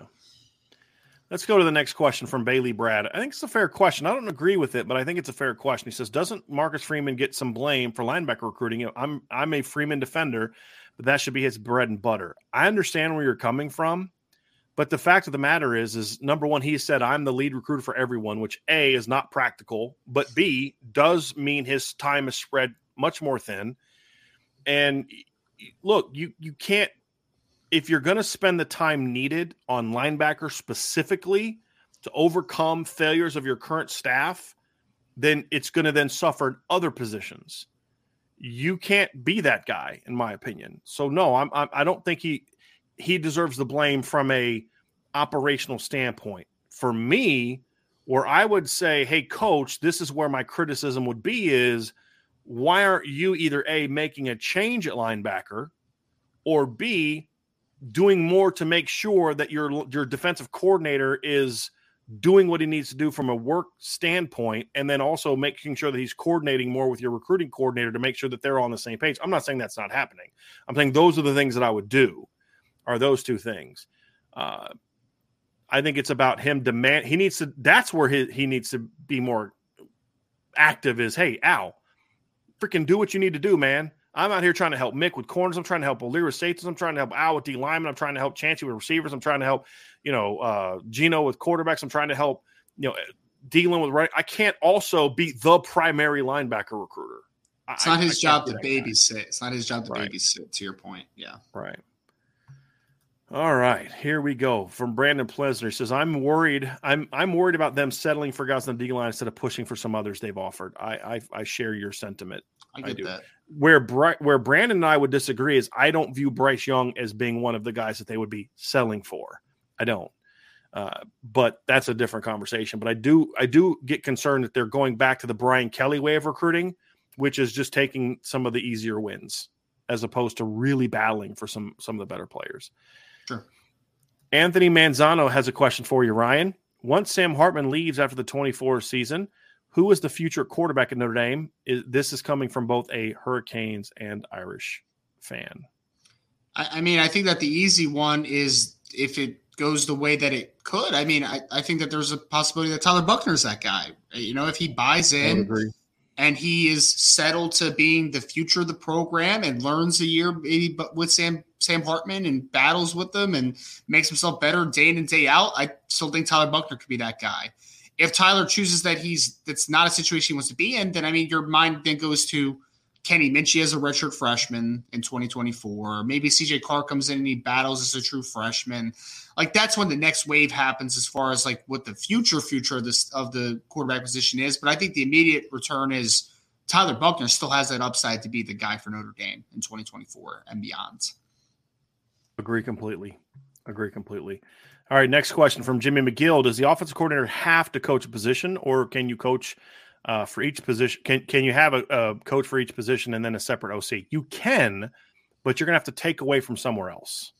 Let's go to the next question from Bailey Brad. I think it's a fair question. I don't agree with it, but I think it's a fair question. He says, "Doesn't Marcus Freeman get some blame for linebacker recruiting? I'm I'm a Freeman defender, but that should be his bread and butter. I understand where you're coming from, but the fact of the matter is, is number one, he said I'm the lead recruiter for everyone, which A is not practical, but B does mean his time is spread much more thin. And look, you you can't if you're going to spend the time needed on linebacker specifically to overcome failures of your current staff, then it's going to then suffer in other positions. You can't be that guy, in my opinion. So no, I'm, I'm I don't think he he deserves the blame from a operational standpoint. For me, where I would say, "Hey, coach, this is where my criticism would be," is why aren't you either a making a change at linebacker, or b doing more to make sure that your your defensive coordinator is doing what he needs to do from a work standpoint and then also making sure that he's coordinating more with your recruiting coordinator to make sure that they're on the same page. I'm not saying that's not happening. I'm saying those are the things that I would do are those two things. Uh, I think it's about him demand he needs to that's where he, he needs to be more active is hey Al freaking do what you need to do man I'm out here trying to help Mick with corners. I'm trying to help Alir with safeties. I'm trying to help Al with D linemen. I'm trying to help Chansi with receivers. I'm trying to help, you know, uh, Gino with quarterbacks. I'm trying to help, you know, dealing with right. I can't also be the primary linebacker recruiter. It's not his job to babysit. Guy. It's not his job to right. babysit. To your point, yeah. Right. All right, here we go. From Brandon Plesner says, "I'm worried. I'm I'm worried about them settling for guys on the D line instead of pushing for some others they've offered. I I, I share your sentiment. I get I do. that. Where Bri- where Brandon and I would disagree is I don't view Bryce Young as being one of the guys that they would be selling for. I don't. Uh, but that's a different conversation. But I do I do get concerned that they're going back to the Brian Kelly way of recruiting, which is just taking some of the easier wins as opposed to really battling for some some of the better players. Sure. Anthony Manzano has a question for you, Ryan. Once Sam Hartman leaves after the 24 season, who is the future quarterback at Notre Dame? Is, this is coming from both a Hurricanes and Irish fan. I, I mean, I think that the easy one is if it goes the way that it could. I mean, I, I think that there's a possibility that Tyler Buchner is that guy. You know, if he buys in and he is settled to being the future of the program and learns a year maybe but with Sam Sam Hartman and battles with them and makes himself better day in and day out, I still think Tyler Buchner could be that guy. If Tyler chooses that he's that's not a situation he wants to be in, then I mean your mind then goes to Kenny Minchey as a redshirt freshman in 2024. Maybe CJ Clark comes in and he battles as a true freshman. Like that's when the next wave happens as far as like what the future future of this of the quarterback position is. But I think the immediate return is Tyler Buchner still has that upside to be the guy for Notre Dame in 2024 and beyond. Agree completely. Agree completely. All right, next question from Jimmy McGill. Does the offensive coordinator have to coach a position, or can you coach uh, for each position? Can can you have a, a, coach for each position and then a separate OC? You can, but you're gonna have to take away from somewhere else.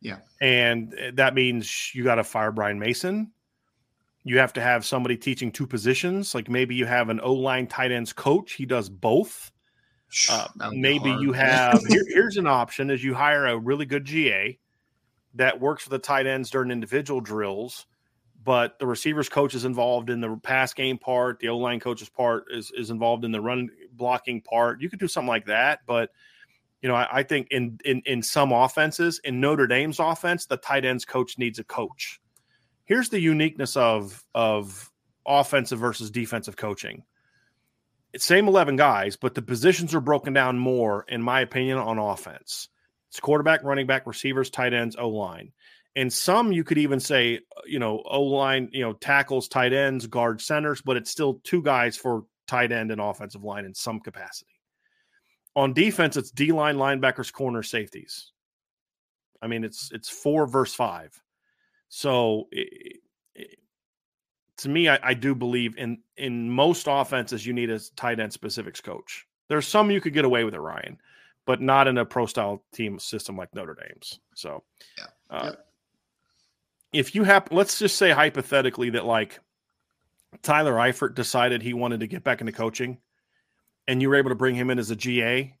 Yeah, and that means you got to fire Brian Mason. You have to have somebody teaching two positions. Like maybe you have an O line tight ends coach. He does both. Uh, maybe you have here, here's an option: is you hire a really good GA that works for the tight ends during individual drills, but the receivers coach is involved in the pass game part. The O line coach's part is is involved in the run blocking part. You could do something like that, but you know, I, I think in, in in some offenses, in Notre Dame's offense, the tight ends coach needs a coach. Here's the uniqueness of of offensive versus defensive coaching same 11 guys, but the positions are broken down more, in my opinion, on offense. It's quarterback, running back, receivers, tight ends, O line. And some you could even say, uh, you know, O line, you know, tackles, tight ends, guard centers, but it's still two guys for tight end and offensive line in some capacity. On defense, it's D line, linebackers, corner, safeties. I mean, it's it's four verse five. So it, it, to me, I, I, do believe in in most offenses you need a tight end specifics coach. There's some you could get away with it, Ryan, but not in a pro style team system like Notre Dame's. So, yeah. Uh, yeah. if you have, let's just say hypothetically that like Tyler Eifert decided he wanted to get back into coaching, and you were able to bring him in as a GA.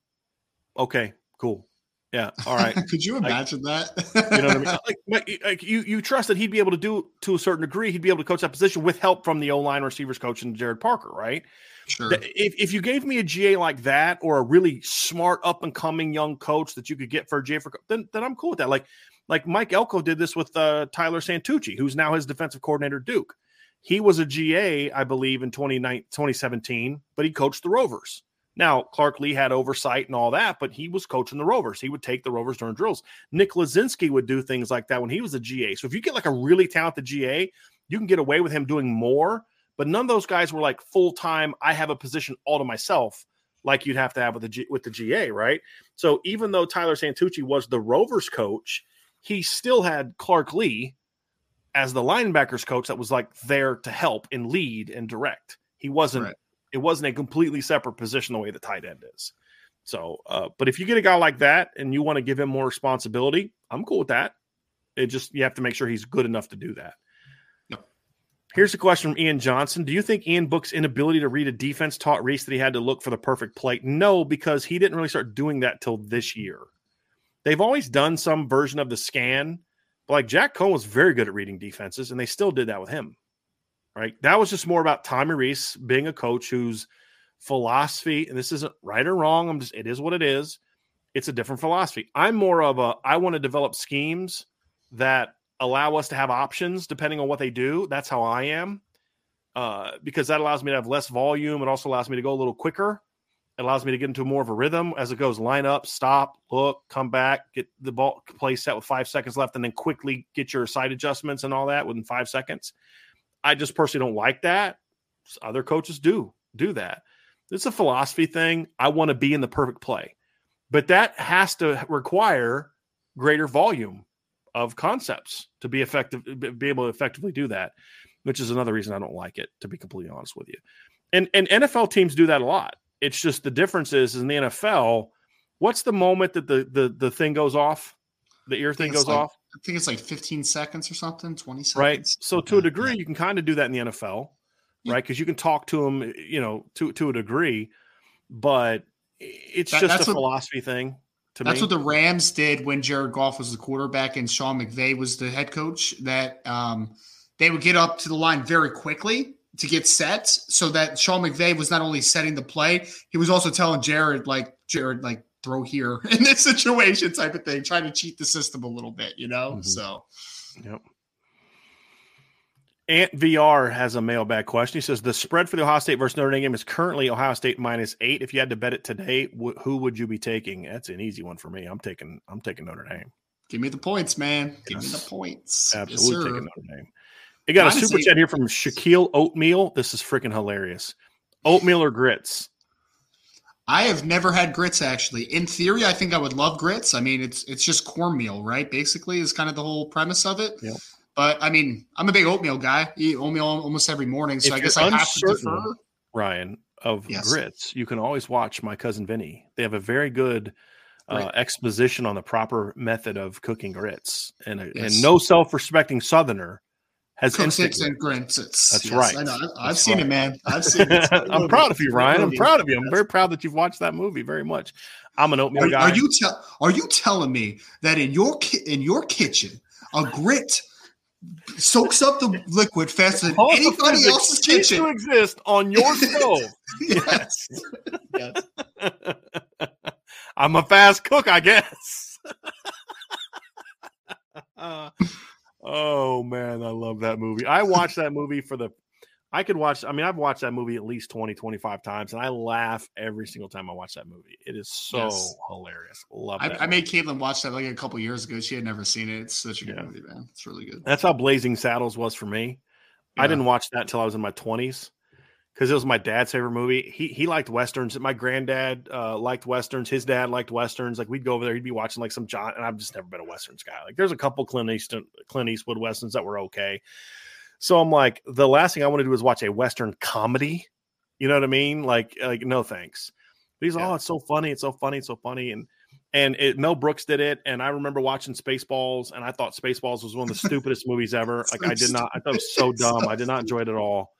Okay, cool. Yeah. All right. Could you imagine like, that? you know what I mean? Like, like, you, you trust that he'd be able to do to a certain degree. He'd be able to coach that position with help from the O line receivers coach and Gerad Parker, right? Sure. If, if you gave me a GA like that or a really smart up and coming young coach that you could get for a GA for then then I'm cool with that. Like like Mike Elko did this with uh, Tyler Santucci, who's now his defensive coordinator Duke. He was a GA, I believe, in 29 2017, but he coached the Rovers. Now, Clark Lea had oversight and all that, but he was coaching the Rovers. He would take the Rovers during drills. Nick Lezynski would do things like that when he was a GA. So if you get like a really talented GA, you can get away with him doing more. But none of those guys were like full time. I have a position all to myself, like you'd have to have with the G, with the GA, right? So even though Tyler Santucci was the Rovers coach, he still had Clark Lea as the linebackers coach that was like there to help and lead and direct. He wasn't. Right. It wasn't a completely separate position the way the tight end is. So, uh, but if you get a guy like that and you want to give him more responsibility, I'm cool with that. It just you have to make sure he's good enough to do that. Here's a question from Ian Johnson. Do you think Ian Book's inability to read a defense taught Rees that he had to look for the perfect play? No, because he didn't really start doing that till this year. They've always done some version of the scan, but like Jack Coan was very good at reading defenses, and they still did that with him. Right. That was just more about Tommy Rees being a coach whose philosophy, and this isn't right or wrong. I'm just it is what it is. It's a different philosophy. I'm more of a I want to develop schemes that allow us to have options depending on what they do. That's how I am. Uh, because that allows me to have less volume. It also allows me to go a little quicker. It allows me to get into more of a rhythm as it goes. Line up, stop, look, come back, get the ball play set with five seconds left, and then quickly get your side adjustments and all that within five seconds. I just personally don't like that. Other coaches do do that. It's a philosophy thing. I want to be in the perfect play, but that has to require greater volume of concepts to be effective, be able to effectively do that. Which is another reason I don't like it, to be completely honest with you. And and NFL teams do that a lot. It's just the difference is, is in the NFL. What's the moment that the the the thing goes off? The ear thing goes like- off. I think it's like 15 seconds or something, 20 seconds. right so to a Yeah. degree you can kind of do that in the nfl Yeah. right because you can talk to them you know to to a degree but it's That- just a what- philosophy thing That's me what the Rams did when Jared Goff was the quarterback and Sean McVay was the head coach. That um, they would get up to the line very quickly to get set, so that Sean McVay was not only setting the play, he was also telling Jared like Jared like throw here in this situation type of thing, trying to cheat the system a little bit, you know. Mhm. So Yep. Ant VR has a mailbag question. He says the spread for the Ohio State versus Notre Dame game is currently Ohio State minus eight. If you had to bet it today, wh- who would you be taking? That's an easy one for me. I'm taking I'm taking Notre Dame. give me the points, man. Give me the points. Yes, Absolutely sir. taking Notre Dame. They got a super chat here from Shaquille Oatmeal. This is freaking hilarious. Oatmeal or grits? I have never had grits actually. In theory, I think I would love grits. I mean, it's it's just cornmeal, right? Basically, is kind of the whole premise of it. Yep. But I mean, I'm a big oatmeal guy. Eat oatmeal almost every morning, so If I guess I have to defer. Ryan of Yes. grits, you can always watch my cousin Vinny. They have a very good uh, Right. exposition on the proper method of cooking grits, and a, Yes. and no self-respecting Southerner has Cooks instant and grits. That's yes, right. I know. I've, seen right. it, man. I've seen it. It's a good I'm proud of you, It's a good Ryan. I'm proud of you. I'm very proud that you've watched that movie very much. I'm an oatmeal Are, guy. are you tell? Are you telling me that in your ki- in your kitchen a grit soaks up the liquid faster than anybody else's kitchen? to exist on your stove. yes. yes. I'm a fast cook, I guess. oh man, I love that movie. I watched that movie for the I could watch I mean I've watched that movie at least 20 25 times and I laugh every single time I watch that movie. It is so Yes. hilarious. Love I. I made Caitlin watch that like a couple years ago. She had never seen it. It's such a good Yeah. movie, man. It's really good. That's how Blazing Saddles was for me. I didn't watch that until I was in my 20s because it was my dad's favorite movie. He he liked westerns. My granddad uh, liked westerns. His dad liked westerns. Like we'd go over there, he'd be watching like some John, and I've just never been a westerns guy. Like there's a couple Clint Eastwood, Clint Eastwood westerns that were okay. So I'm like, the last thing I want to do is watch a western comedy. You know what I mean? Like like no thanks. But he's Yeah. oh, it's so funny, it's so funny, it's so funny, and and it, Mel Brooks did it, and I remember watching Spaceballs, and I thought Spaceballs was one of the stupidest movies ever. Like I did not, I thought it was so dumb. I did not enjoy it at all.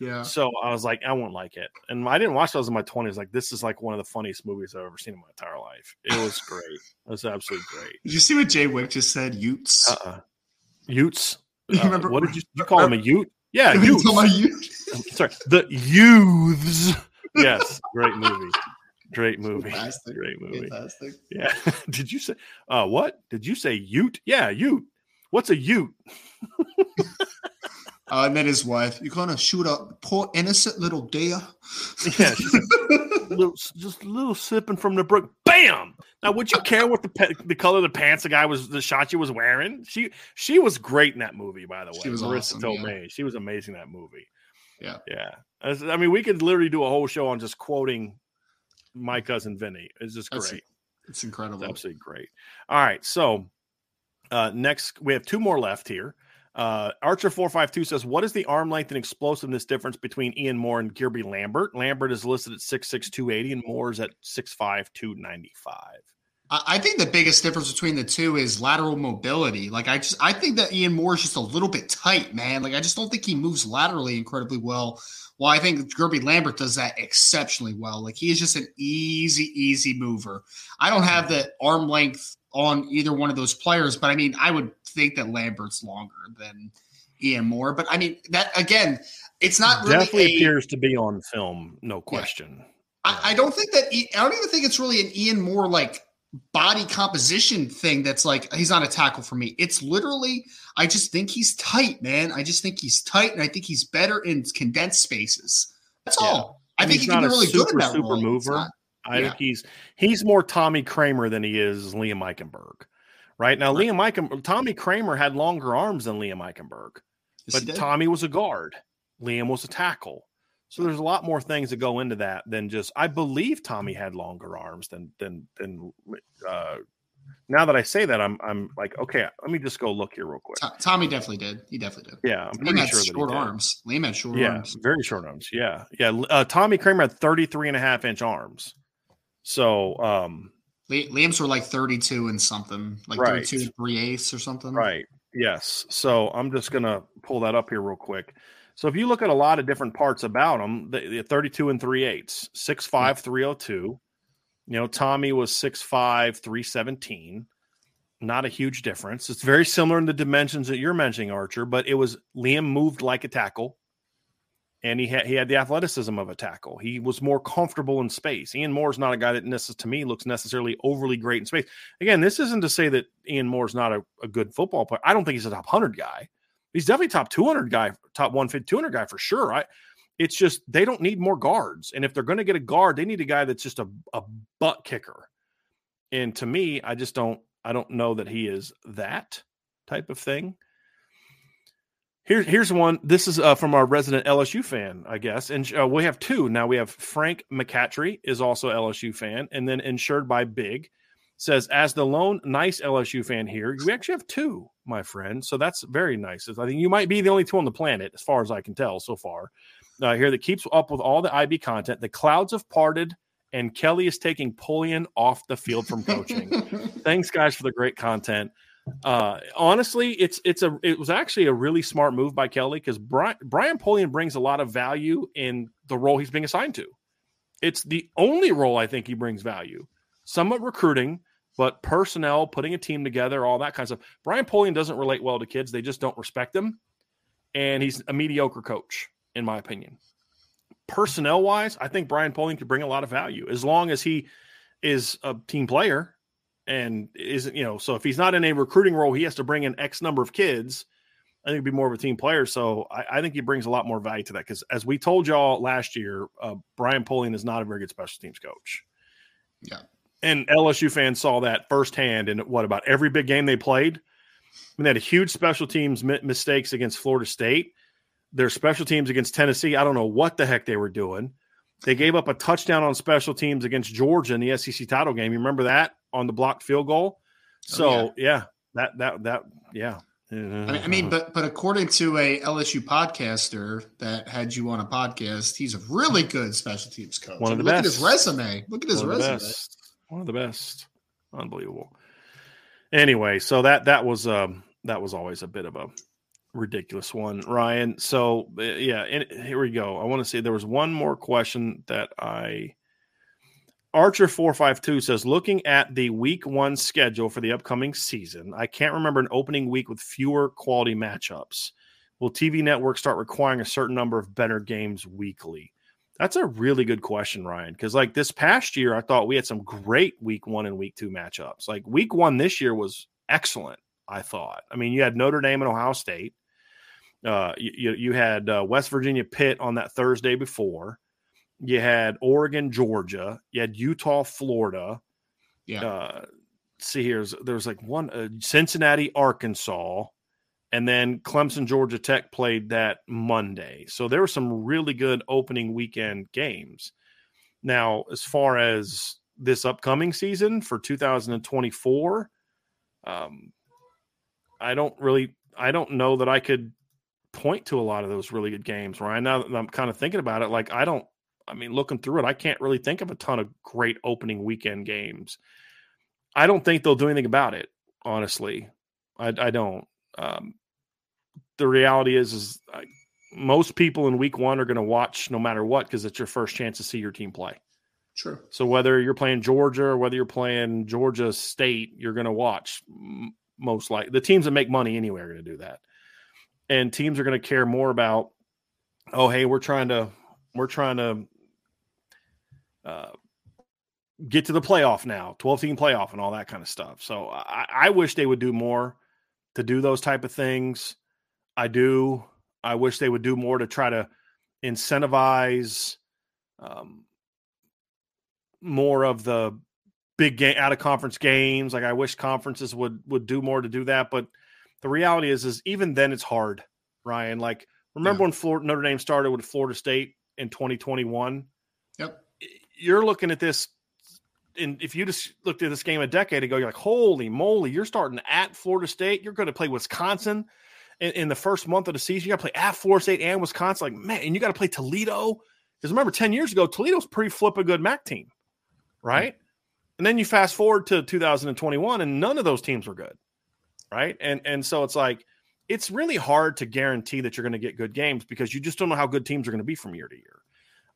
Yeah. So I was like, I won't like it, and I didn't watch those in my twenties. Like this is like one of the funniest movies I've ever seen in my entire life. It was great. It was absolutely great. Did you see what Jay Wick just said? Utes. Uh, uh Utes. Uh, remember- what did you, you call him a Ute? Yeah, You Utes. talking about Sorry, the youths yes, great movie. Great movie. Fantastic. Great movie. Fantastic. Yeah. Did you say uh what? Did you say Ute? Yeah, Ute. What's a Ute? I and then his wife, you're gonna shoot a poor innocent little deer. Yeah, like, little, just a little sipping from the brook. Bam! Now, would you care what the pe- the color of the pants the guy was the shot you was wearing? She she was great in that movie, by the way. She was Marisa awesome, Tomei. She was amazing in that movie. Yeah. Yeah. I mean, we could literally do a whole show on just quoting my cousin Vinny. It's just That's- great. It's incredible. It's absolutely great. All right, so uh, next we have two more left here. Uh, Archer four five two says, "What is the arm length and explosiveness difference between Ian Moore and Guerby Lambert? Lambert is listed at six six two eighty, and Moore is at six five two ninety five. I think the biggest difference between the two is lateral mobility. Like I just I think that Ian Moore is just a little bit tight, man. Like I just don't think he moves laterally incredibly well. Well, I think Guerby Lambert does that exceptionally well. Like he is just an easy, easy mover. I don't have the arm length on either one of those players, but I mean, I would think that Lambert's longer than Ian Moore. But I mean, that again, it's not really Definitely a- appears to be on film, no question. I, I don't think that I don't even think it's really an Ian Moore like body composition thing that's like he's not a tackle for me. It's literally I just think he's tight, man. I just think he's tight, and I think he's better in condensed spaces. That's Yeah. all. I, And think he's he can not be really good in super, that super role. Mover. I Yeah. think he's he's more Tommy Kraemer than he is Liam Eichenberg. Right now, Liam Eichenberg, Tommy Kraemer had longer arms than Liam Eichenberg. Yes, but. Tommy was a guard. Liam was a tackle. So there's a lot more things that go into that than just. I believe Tommy had longer arms than than than. Uh, now that I say that, I'm I'm like, okay, let me just go look here real quick. Tommy definitely did. He definitely did. Yeah, I'm Liam pretty had sure short arms. Liam had short Yeah, arms. very short arms. Yeah, yeah. Uh, Tommy Kraemer had 33 and a half inch arms. So, um, Li- Liam's were like 32 and something, like Right. 32 and three eighths or something. Right. Yes. So I'm just going to pull that up here real quick. So if you look at a lot of different parts about them, the, the 32 and 3 eighths, 6'5, 302. You know, Tommy was 6'5, 317. Not a huge difference. It's very similar in the dimensions that you're mentioning, Archer, but it was Liam moved like a tackle and he had he had the athleticism of a tackle. He was more comfortable in space. Ian Moore's not a guy that necess- to me looks necessarily overly great in space. Again, this isn't to say that Ian Moore's not a, a good football player. I don't think he's a top 100 guy. He's definitely top 200 guy, top 150, 200 guy for sure. I, it's just they don't need more guards. And if they're going to get a guard, they need a guy that's just a, a butt kicker. And to me, I just don't I don't know that he is that type of thing. Here, here's one. This is uh, from our resident LSU fan, I guess, and uh, we have two now. We have Frank McCatry is also LSU fan, and then insured by Big says as the lone nice LSU fan here, you actually have two, my friend. So that's very nice. I think you might be the only two on the planet, as far as I can tell so far. Uh, here that keeps up with all the IB content. The clouds have parted, and Kelly is taking Polian off the field from coaching. Thanks, guys, for the great content. Uh, honestly, it's it's a it was actually a really smart move by Kelly because Brian Brian Polian brings a lot of value in the role he's being assigned to. It's the only role I think he brings value. Somewhat recruiting, but personnel, putting a team together, all that kind of stuff. Brian Polian doesn't relate well to kids; they just don't respect him, and he's a mediocre coach, in my opinion. Personnel wise, I think Brian Polian could bring a lot of value as long as he is a team player and isn't you know so if he's not in a recruiting role he has to bring in x number of kids i think he'd be more of a team player. So i, I think he brings a lot more value to that because as we told y'all last year uh, brian Polian is not a very good special teams coach. Yeah. and lsu fans saw that firsthand in what about every big game they played? I mean, they had a huge special teams mi- mistakes against florida state their special teams against tennessee i don't know what the heck they were doing. They gave up a touchdown on special teams against Georgia in the SEC title game. You remember that on the blocked field goal? So Oh, yeah. that that that yeah. I mean, but but according to a LSU podcaster that had you on a podcast, he's a really good special teams coach. One of the Look best. at his resume. Look at his one resume. best. One of the best. Unbelievable. Anyway, so that that was um that was always a bit of a ridiculous one, Ryan. So uh, yeah, and here we go. I want to say there was one more question that I Archer four five two says, looking at the week one schedule for the upcoming season, I can't remember an opening week with fewer quality matchups. Will TV networks start requiring a certain number of better games weekly? That's a really good question, Ryan. Because like this past year, I thought we had some great week one and week two matchups. Like week one this year was excellent. I thought. I mean, you had Notre Dame and Ohio State. Uh, you you had uh, West Virginia Pitt on that Thursday before. You had Oregon, Georgia. You had Utah, Florida. Yeah. Uh, see here, there's like one uh, Cincinnati, Arkansas, and then Clemson, Georgia Tech played that Monday. So there were some really good opening weekend games. Now, as far as this upcoming season for 2024, um, I don't really, I don't know that I could point to a lot of those really good games. Right now that I'm kind of thinking about it, like I don't, I mean, looking through it, I can't really think of a ton of great opening weekend games. I don't think they'll do anything about it. Honestly, I, I don't. Um, the reality is, is I, most people in week one are going to watch no matter what because it's your first chance to see your team play. True. So whether you're playing Georgia or whether you're playing Georgia State, you're going to watch most likely. The teams that make money anyway are going to do that, and teams are going to care more about, oh hey, we're trying to we're trying to uh, get to the playoff now, 12 team playoff and all that kind of stuff. So I, I, wish they would do more to do those type of things. I do. I wish they would do more to try to incentivize um, more of the big game out of conference games. Like I wish conferences would would do more to do that. But the reality is, is even then it's hard, Ryan. Like remember yeah. when Florida Notre Dame started with Florida State in 2021? Yep you're looking at this and if you just looked at this game a decade ago, you're like, holy moly, you're starting at Florida State. You're going to play Wisconsin in, in the first month of the season. You got to play at Florida State and Wisconsin. Like, man, and you got to play Toledo. Because remember, 10 years ago, Toledo's pretty flip a good MAC team, right? And then you fast forward to 2021, and none of those teams were good, right? And and so it's like it's really hard to guarantee that you're going to get good games because you just don't know how good teams are going to be from year to year.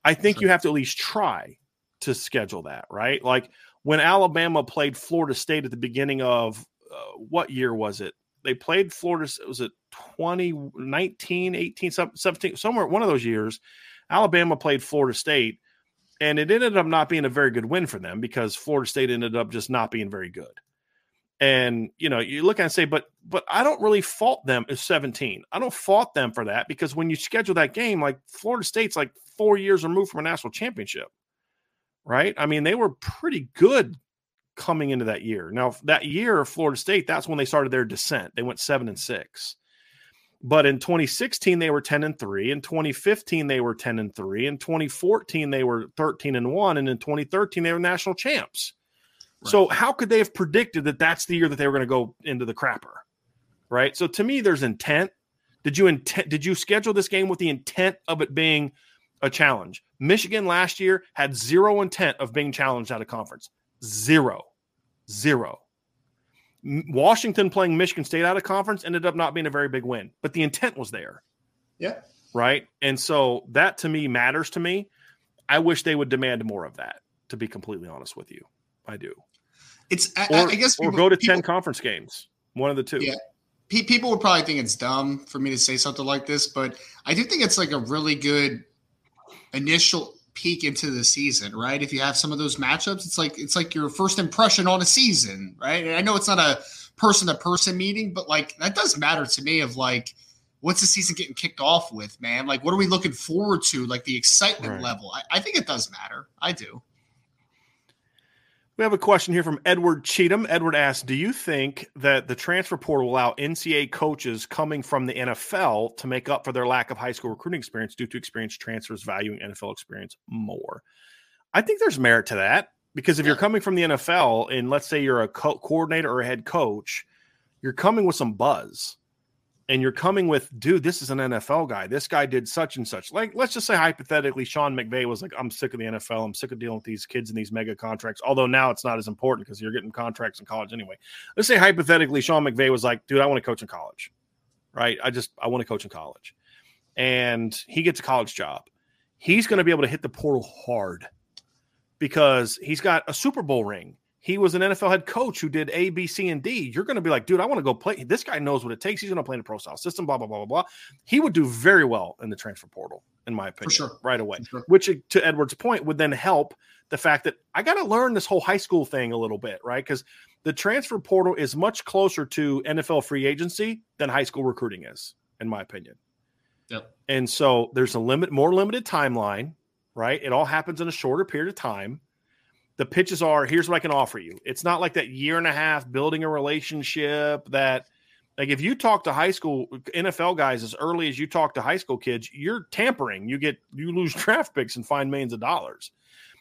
I think sure. you have to at least try to schedule that, right? Like when Alabama played Florida State at the beginning of uh, what year was it? They played Florida, was it 2019, 18, 17, somewhere, one of those years. Alabama played Florida State, and it ended up not being a very good win for them because Florida State ended up just not being very good. And you know, you look and say, but but I don't really fault them as 17. I don't fault them for that because when you schedule that game, like Florida State's like four years removed from a national championship right? I mean, they were pretty good coming into that year. Now, that year, of Florida State, that's when they started their descent. They went seven and six. But in 2016, they were 10 and 3. In 2015, they were 10 and 3. In 2014, they were 13 and 1. And in 2013, they were national champs. Right. So, how could they have predicted that that's the year that they were going to go into the crapper? Right. So, to me, there's intent. Did you intent? Did you schedule this game with the intent of it being a challenge. Michigan last year had zero intent of being challenged out of conference. Zero. Zero. Washington playing Michigan State out of conference ended up not being a very big win, but the intent was there. Yeah. Right. And so that to me matters to me. I wish they would demand more of that, to be completely honest with you. I do. It's, I, or, I guess, people, or go to people, 10 conference games, one of the two. Yeah people would probably think it's dumb for me to say something like this, but I do think it's like a really good initial peek into the season, right? If you have some of those matchups, it's like it's like your first impression on a season, right? And I know it's not a person to person meeting, but like that does matter to me of like what's the season getting kicked off with, man? Like what are we looking forward to? Like the excitement right. level. I, I think it does matter. I do. We have a question here from Edward Cheatham. Edward asks Do you think that the transfer portal will allow NCAA coaches coming from the NFL to make up for their lack of high school recruiting experience due to experience transfers valuing NFL experience more? I think there's merit to that because if you're coming from the NFL and let's say you're a co- coordinator or a head coach, you're coming with some buzz and you're coming with, dude, this is an NFL guy. This guy did such and such. Like, let's just say hypothetically, Sean McVay was like, I'm sick of the NFL. I'm sick of dealing with these kids and these mega contracts. Although now it's not as important because you're getting contracts in college anyway. Let's say hypothetically, Sean McVay was like, dude, I want to coach in college. Right. I just I want to coach in college. And he gets a college job. He's going to be able to hit the portal hard because he's got a Super Bowl ring he was an NFL head coach who did A, B, C, and D. You're going to be like, dude, I want to go play. This guy knows what it takes. He's going to play in the pro style system, blah, blah, blah, blah, blah. He would do very well in the transfer portal. in my opinion, sure. right away. Sure. Which, uh, to Edward's point, would then help the fact that I got to learn this whole high school thing a little bit, right? Because the transfer portal is much closer to NFL free agency than high school recruiting is, in my opinion. Yep. And so there's a limit, more limited timeline, right? It all happens in a shorter period of time. The pitches are here's what I can offer you. It's not like that year and a half building a relationship that like if you talk to high school NFL guys as early as you talk to high school kids, you're tampering. You get you lose draft picks and find millions of dollars.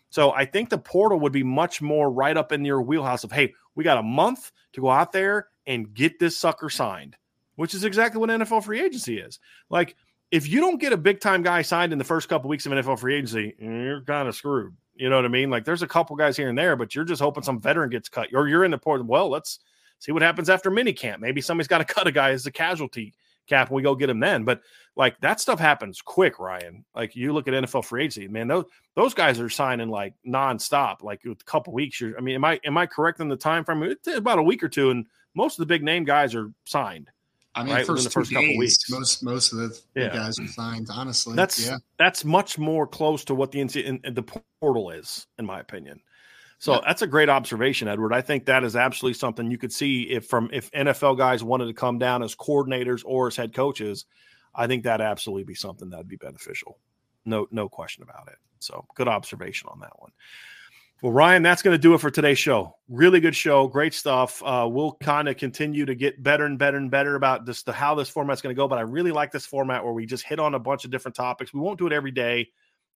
So I think the portal would be much more right up in your wheelhouse of hey, we got a month to go out there and get this sucker signed, which is exactly what NFL free agency is. Like if you don't get a big time guy signed in the first couple weeks of NFL free agency, you're kind of screwed. You know what I mean? Like there's a couple guys here and there, but you're just hoping some veteran gets cut, or you're in the port. Well, let's see what happens after mini camp. Maybe somebody's got to cut a guy as a casualty cap, and we go get him then. But like that stuff happens quick, Ryan. Like you look at NFL free agency, man. Those those guys are signing like nonstop. Like a couple weeks. I mean, am I am I correct in the time frame? It's about a week or two, and most of the big name guys are signed. I mean, right, first, the first couple weeks. most most of the Yeah. guys are signed. Honestly, That's yeah. that's much more close to what the NC the portal is, in my opinion. So Yeah. that's a great observation, Edward. I think that is absolutely something you could see if from if NFL guys wanted to come down as coordinators or as head coaches. I think that absolutely be something that would be beneficial. No, no question about it. So good observation on that one. Well, Ryan, that's going to do it for today's show. Really good show, great stuff. Uh, we'll kind of continue to get better and better and better about this, the how this format's going to go. But I really like this format where we just hit on a bunch of different topics. We won't do it every day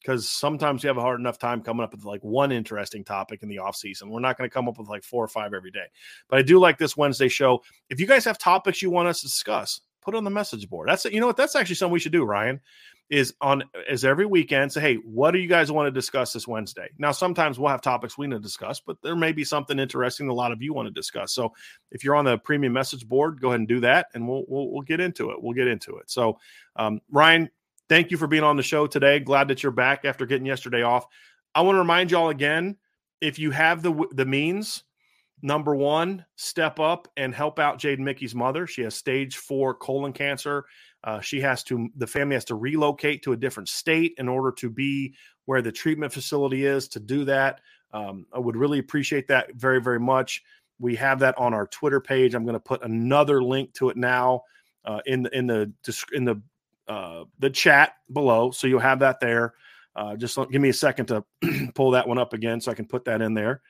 because sometimes we have a hard enough time coming up with like one interesting topic in the off season. We're not going to come up with like four or five every day. But I do like this Wednesday show. If you guys have topics you want us to discuss, put on the message board. That's you know what that's actually something we should do, Ryan. Is on is every weekend say, hey, what do you guys want to discuss this Wednesday? Now, sometimes we'll have topics we need to discuss, but there may be something interesting a lot of you want to discuss. So if you're on the premium message board, go ahead and do that, and we'll we'll, we'll get into it. We'll get into it. So, um, Ryan, thank you for being on the show today. Glad that you're back after getting yesterday off. I want to remind y'all again, if you have the the means, number one, step up and help out Jaden Mickey's mother. She has stage four colon cancer. Uh, she has to, the family has to relocate to a different state in order to be where the treatment facility is to do that. Um, I would really appreciate that very, very much. We have that on our Twitter page. I'm going to put another link to it now uh, in the in the in the uh, the chat below, so you'll have that there. Uh, just give me a second to pull that one up again, so I can put that in there.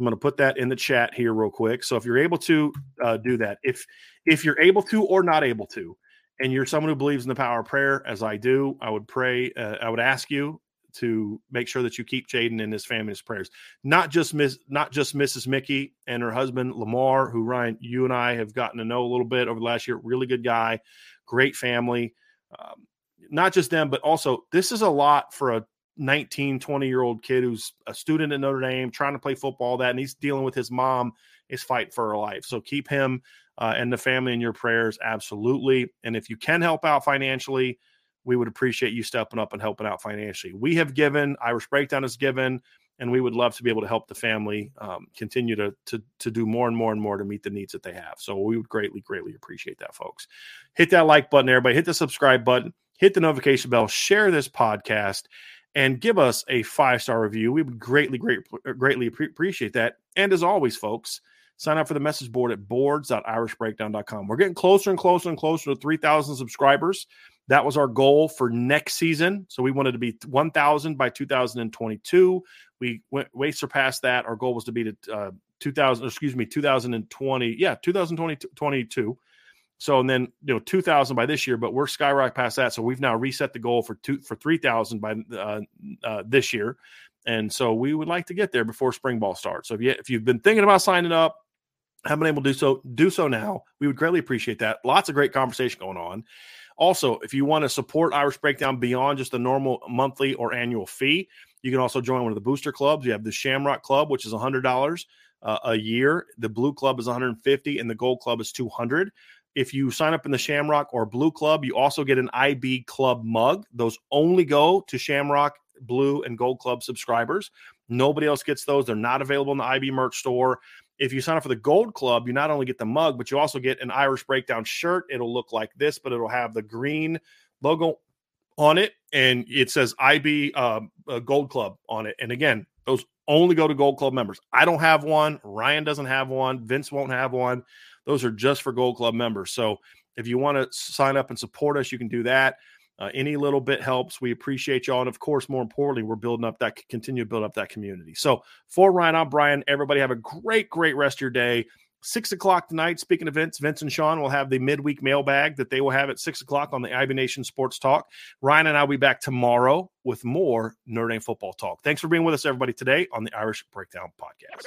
I'm going to put that in the chat here real quick. So if you're able to uh, do that, if if you're able to or not able to, and you're someone who believes in the power of prayer, as I do, I would pray. Uh, I would ask you to make sure that you keep Jaden and his family's prayers. Not just Miss, not just Mrs. Mickey and her husband Lamar, who Ryan, you and I have gotten to know a little bit over the last year. Really good guy, great family. Um, not just them, but also this is a lot for a 19, 20 year old kid who's a student at Notre Dame, trying to play football, that, and he's dealing with his mom is fighting for her life. So keep him uh, and the family in your prayers, absolutely. And if you can help out financially, we would appreciate you stepping up and helping out financially. We have given, Irish Breakdown has given, and we would love to be able to help the family um, continue to, to to do more and more and more to meet the needs that they have. So we would greatly, greatly appreciate that, folks. Hit that like button, everybody. Hit the subscribe button. Hit the notification bell. Share this podcast, and give us a five star review. We would greatly, great, greatly appreciate that. And as always, folks, sign up for the message board at boards.irishbreakdown.com. We're getting closer and closer and closer to 3,000 subscribers. That was our goal for next season. So we wanted to be 1,000 by 2022. We went way surpassed that. Our goal was to be to uh, 2000, excuse me, 2020. Yeah, 2022. So and then you know 2,000 by this year, but we're skyrocket past that. So we've now reset the goal for two for 3,000 by uh, uh, this year, and so we would like to get there before spring ball starts. So if you if you've been thinking about signing up, haven't been able to do so, do so now. We would greatly appreciate that. Lots of great conversation going on. Also, if you want to support Irish Breakdown beyond just the normal monthly or annual fee, you can also join one of the booster clubs. You have the Shamrock Club, which is $100 uh, a year. The Blue Club is 150 and the Gold Club is 200 If you sign up in the Shamrock or Blue Club, you also get an IB Club mug. Those only go to Shamrock, Blue, and Gold Club subscribers. Nobody else gets those. They're not available in the IB merch store. If you sign up for the Gold Club, you not only get the mug, but you also get an Irish Breakdown shirt. It'll look like this, but it'll have the green logo on it, and it says IB uh, Gold Club on it. And again, those only go to Gold Club members. I don't have one. Ryan doesn't have one. Vince won't have one. Those are just for Gold Club members. So if you want to sign up and support us, you can do that. Uh, any little bit helps. We appreciate y'all. And of course, more importantly, we're building up that, continue to build up that community. So for Ryan, I'm Brian. Everybody have a great, great rest of your day. Six o'clock tonight. Speaking of Vince, Vince and Sean will have the midweek mailbag that they will have at six o'clock on the IB Nation Sports Talk. Ryan and I will be back tomorrow with more Dame football talk. Thanks for being with us, everybody, today on the Irish Breakdown Podcast.